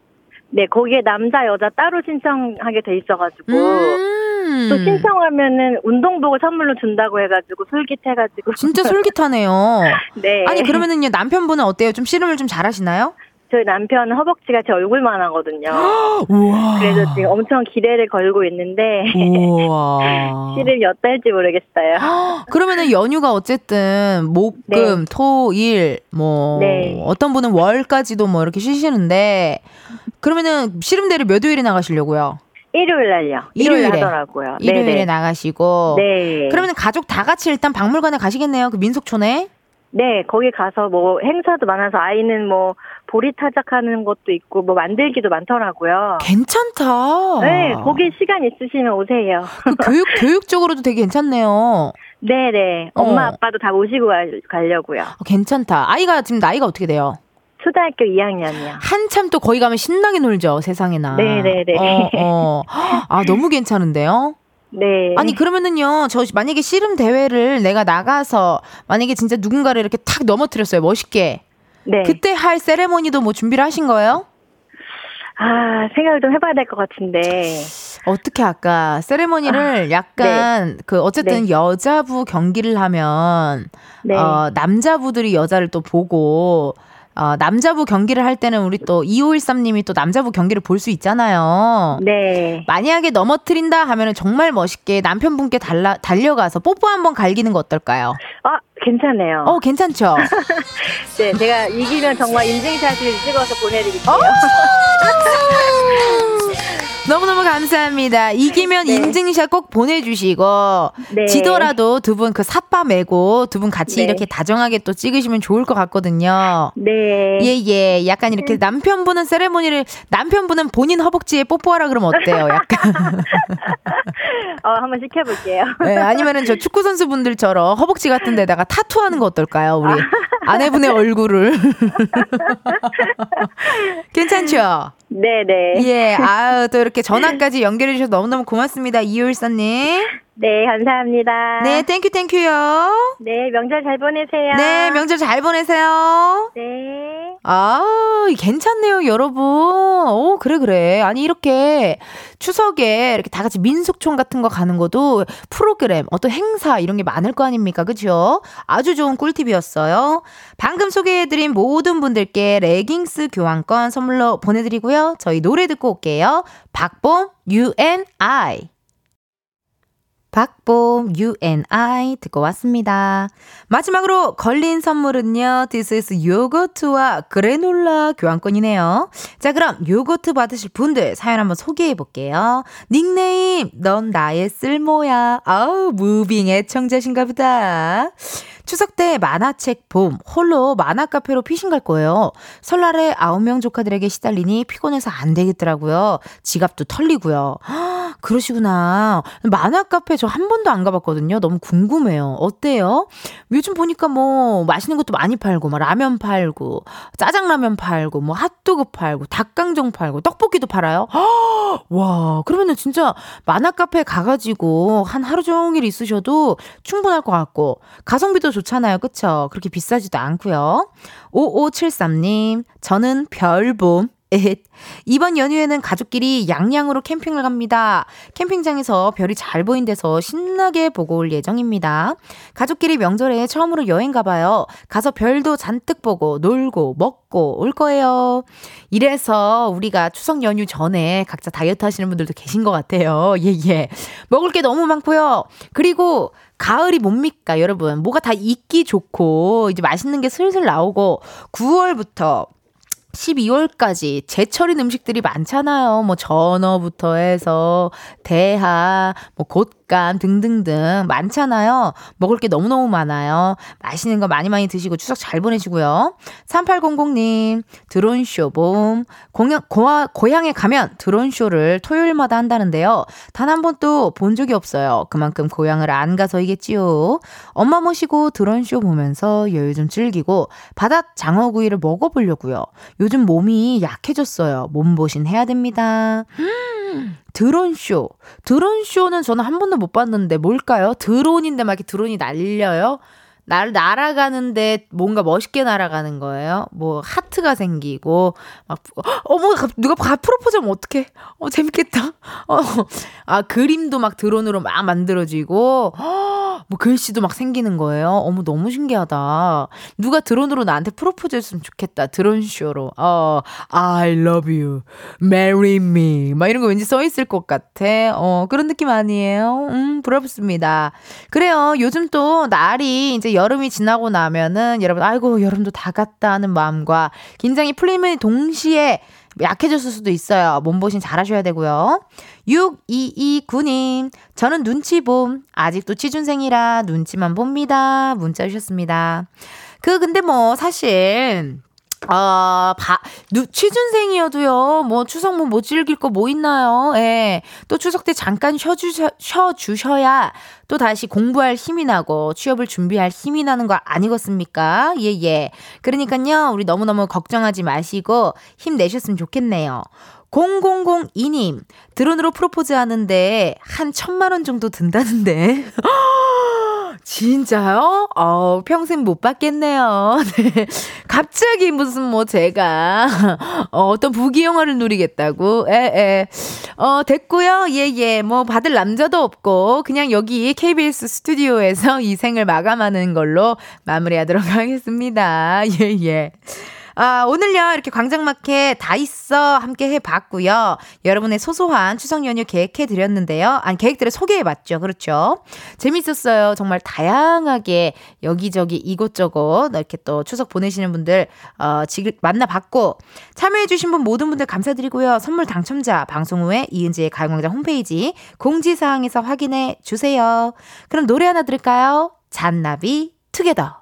네, 거기에 남자, 여자 따로 신청하게 돼 있어가지고. 음. 또 신청하면은 운동복을 선물로 준다고 해가지고 솔깃해가지고. 진짜 솔깃하네요. 네. 아니, 그러면은요, 남편분은 어때요? 좀 씨름을 좀 잘하시나요? 저희 남편은 허벅지가 제 얼굴만 하거든요. 우와. 그래서 지금 엄청 기대를 걸고 있는데. 씨를 몇 달지 모르겠어요. 그러면은 연휴가 어쨌든 목금, 토, 일, 뭐 네. 어떤 분은 월까지도 뭐 이렇게 쉬시는데 그러면은 씨름대를 몇 요일에 나가시려고요? 일요일 날요. 일요일에. 일요일 하더라고요. 일요일에 네네. 나가시고. 네. 그러면 가족 다 같이 일단 박물관에 가시겠네요. 그 민속촌에. 네, 거기 가서 뭐 행사도 많아서 아이는 뭐 보리 타작하는 것도 있고 뭐 만들기도 많더라고요. 괜찮다. 네, 거기 시간 있으시면 오세요. 그 교육 교육적으로도 되게 괜찮네요. 네네. 어. 엄마 아빠도 다 모시고 가, 가려고요. 어, 괜찮다. 아이가 지금 나이가 어떻게 돼요? 초등학교 2학년이요. 한참 또 거기 가면 신나게 놀죠. 세상에나. 네네네. 어, 어. 아 너무 괜찮은데요. 네. 아니 그러면은요 저 만약에 씨름 대회를 내가 나가서 만약에 진짜 누군가를 이렇게 탁 넘어뜨렸어요 멋있게 네. 그때 할 세레모니도 뭐 준비를 하신 거예요? 아, 생각을 좀 해봐야 될 것 같은데. 어떻게 할까? 세레모니를 약간 그 어쨌든 네. 여자부 경기를 하면 네. 어 남자부들이 여자를 또 보고 어 남자부 경기를 할 때는 우리 또 2513님이 또 남자부 경기를 볼 수 있잖아요. 네. 만약에 넘어뜨린다 하면은 정말 멋있게 남편분께 달라, 달려가서 뽀뽀 한번 갈기는 거 어떨까요? 아, 괜찮네요. 어, 괜찮죠? 네, 제가 이기면 정말 인증샷을 찍어서 보내드릴게요. 너무너무 감사합니다. 이기면 네. 인증샷 꼭 보내주시고, 네. 지더라도 두 분그 삿바 메고 두 분 같이 네. 이렇게 다정하게 또 찍으시면 좋을 것 같거든요. 네. 예, 예. 약간 이렇게 남편분은 세레모니를, 남편분은 본인 허벅지에 뽀뽀하라 그러면 어때요? 약간. 어, 한번 시켜볼게요. 네, 아니면은 저 축구 선수분들처럼 허벅지 같은 데다가 타투하는 거 어떨까요? 우리 아내분의 얼굴을. 괜찮죠? 네네. 예, 아유, 또 이렇게 전화까지 연결해 주셔서 너무너무 고맙습니다. 이효일사님. 네, 감사합니다. 네, thank you, thank you요. 네, 명절 잘 보내세요. 네, 명절 잘 보내세요. 네. 아, 괜찮네요, 여러분. 오, 그래, 그래. 아니, 이렇게 추석에 이렇게 다 같이 민속촌 같은 거 가는 것도 프로그램, 어떤 행사 이런 게 많을 거 아닙니까? 그죠? 아주 좋은 꿀팁이었어요. 방금 소개해드린 모든 분들께 레깅스 교환권 선물로 보내드리고요. 저희 노래 듣고 올게요. 박봄, you and I. 박봄, you and I 듣고 왔습니다. 마지막으로 걸린 선물은요, This is 요거트와 그래놀라 교환권이네요. 자, 그럼 요거트 받으실 분들 사연 한번 소개해 볼게요. 닉네임, 넌 나의 쓸모야. 아우, 무빙 애청자신가 보다. 추석 때 만화책 봄, 홀로 만화 카페로 피신 갈 거예요. 설날에 아홉 명 조카들에게 시달리니 피곤해서 안 되겠더라고요. 지갑도 털리고요. 헉, 그러시구나. 만화 카페 저 한 번도 안 가봤거든요. 너무 궁금해요. 어때요? 요즘 보니까 뭐 맛있는 것도 많이 팔고, 막 라면 팔고, 짜장라면 팔고, 뭐 핫도그 팔고, 닭강정 팔고, 떡볶이도 팔아요. 헉, 와, 그러면은 진짜 만화 카페 가가지고 한 하루 종일 있으셔도 충분할 것 같고, 가성비도 좋잖아요. 그쵸? 그렇게 비싸지도 않고요. 5573님, 저는 별봄. 엣. 이번 연휴에는 가족끼리 양양으로 캠핑을 갑니다. 캠핑장에서 별이 잘 보인 데서 신나게 보고 올 예정입니다. 가족끼리 명절에 처음으로 여행 가봐요. 가서 별도 잔뜩 보고 놀고 먹고 올 거예요. 이래서 우리가 추석 연휴 전에 각자 다이어트 하시는 분들도 계신 것 같아요. 예, 예. 먹을 게 너무 많고요. 그리고 가을이 뭡니까, 여러분? 뭐가 다 익기 좋고, 이제 맛있는 게 슬슬 나오고, 9월부터 12월까지 제철인 음식들이 많잖아요. 뭐 전어부터 해서 대하, 뭐 곶감 등등등 많잖아요. 먹을 게 너무너무 많아요. 맛있는 거 많이 많이 드시고 추석 잘 보내시고요. 3800님, 드론쇼 봄. 공연, 고아, 고향에 가면 드론쇼를 토요일마다 한다는데요. 단 한 번도 본 적이 없어요. 그만큼 고향을 안 가서이겠지요. 엄마 모시고 드론쇼 보면서 여유 좀 즐기고 바닷 장어구이를 먹어보려고요. 요즘 몸이 약해졌어요. 몸보신 해야 됩니다. 음, 드론쇼. 드론쇼는 저는 한 번도 못 봤는데 뭘까요? 드론인데 막 이렇게 드론이 날려요? 날 날아가는데 뭔가 멋있게 날아가는 거예요. 뭐 하트가 생기고 막 어머 누가 가 프로포즈 하면 어떡해? 어 재밌겠다. 어. 아 그림도 막 드론으로 막 만들어지고 뭐 글씨도 막 생기는 거예요. 어머 너무 신기하다. 누가 드론으로 나한테 프로포즈 했으면 좋겠다. 드론 쇼로. 어 I love you. Marry me. 막 이런 거 왠지 써 있을 것 같아. 어 그런 느낌 아니에요? 음 부럽습니다. 그래요. 요즘 또 날이 이제 여름이 지나고 나면은 여러분 아이고 여름도 다 갔다 하는 마음과 긴장이 풀리면 동시에 약해졌을 수도 있어요. 몸보신 잘 하셔야 되고요. 6229님, 저는 눈치 봄. 아직도 취준생이라 눈치만 봅니다. 문자 주셨습니다. 그, 근데 뭐, 사실, 아, 바, 누, 취준생이어도요, 뭐, 추석 뭐, 못 즐길 거 뭐 있나요? 예. 또 추석 때 잠깐 쉬어주셔, 쉬어주셔야 또 다시 공부할 힘이 나고 취업을 준비할 힘이 나는 거 아니겠습니까? 예, 예. 그러니까요, 우리 너무너무 걱정하지 마시고 힘내셨으면 좋겠네요. 0002님, 드론으로 프로포즈 하는데 한 천만 원 정도 든다는데. 진짜요? 어, 평생 못 받겠네요. 네. 갑자기 무슨 뭐 제가 어, 어떤 부귀영화를 누리겠다고. 에, 에. 어, 됐고요. 예, 예. 뭐 받을 남자도 없고 그냥 여기 KBS 스튜디오에서 이 생을 마감하는 걸로 마무리하도록 하겠습니다. 예, 예. 아, 오늘요, 이렇게 광장마켓 다 있어 함께 해봤고요. 여러분의 소소한 추석 연휴 계획해드렸는데요. 아니, 계획들을 소개해봤죠. 그렇죠. 재밌었어요. 정말 다양하게 여기저기 이곳저곳 이렇게 또 추석 보내시는 분들, 어, 지금 만나봤고, 참여해주신 분 모든 분들 감사드리고요. 선물 당첨자 방송 후에 이은지의 가요광장 홈페이지 공지사항에서 확인해 주세요. 그럼 노래 하나 들을까요? 잔나비 투게더.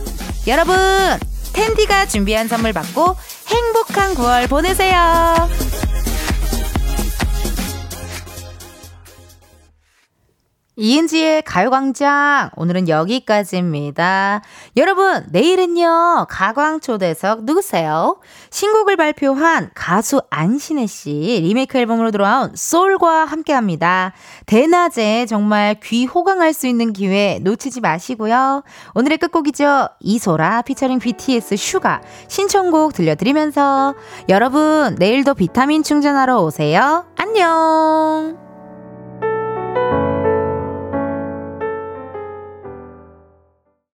여러분 텐디가 준비한 선물 받고 행복한 9월 보내세요. 이은지의 가요광장 오늘은 여기까지입니다. 여러분 내일은요 가광초대석 누구세요? 신곡을 발표한 가수 안신혜 씨 리메이크 앨범으로 돌아온 소울과 함께 합니다. 대낮에 정말 귀 호강할 수 있는 기회 놓치지 마시고요. 오늘의 끝곡이죠 이소라 featuring BTS 슈가 신청곡 들려드리면서 여러분 내일도 비타민 충전하러 오세요. 안녕.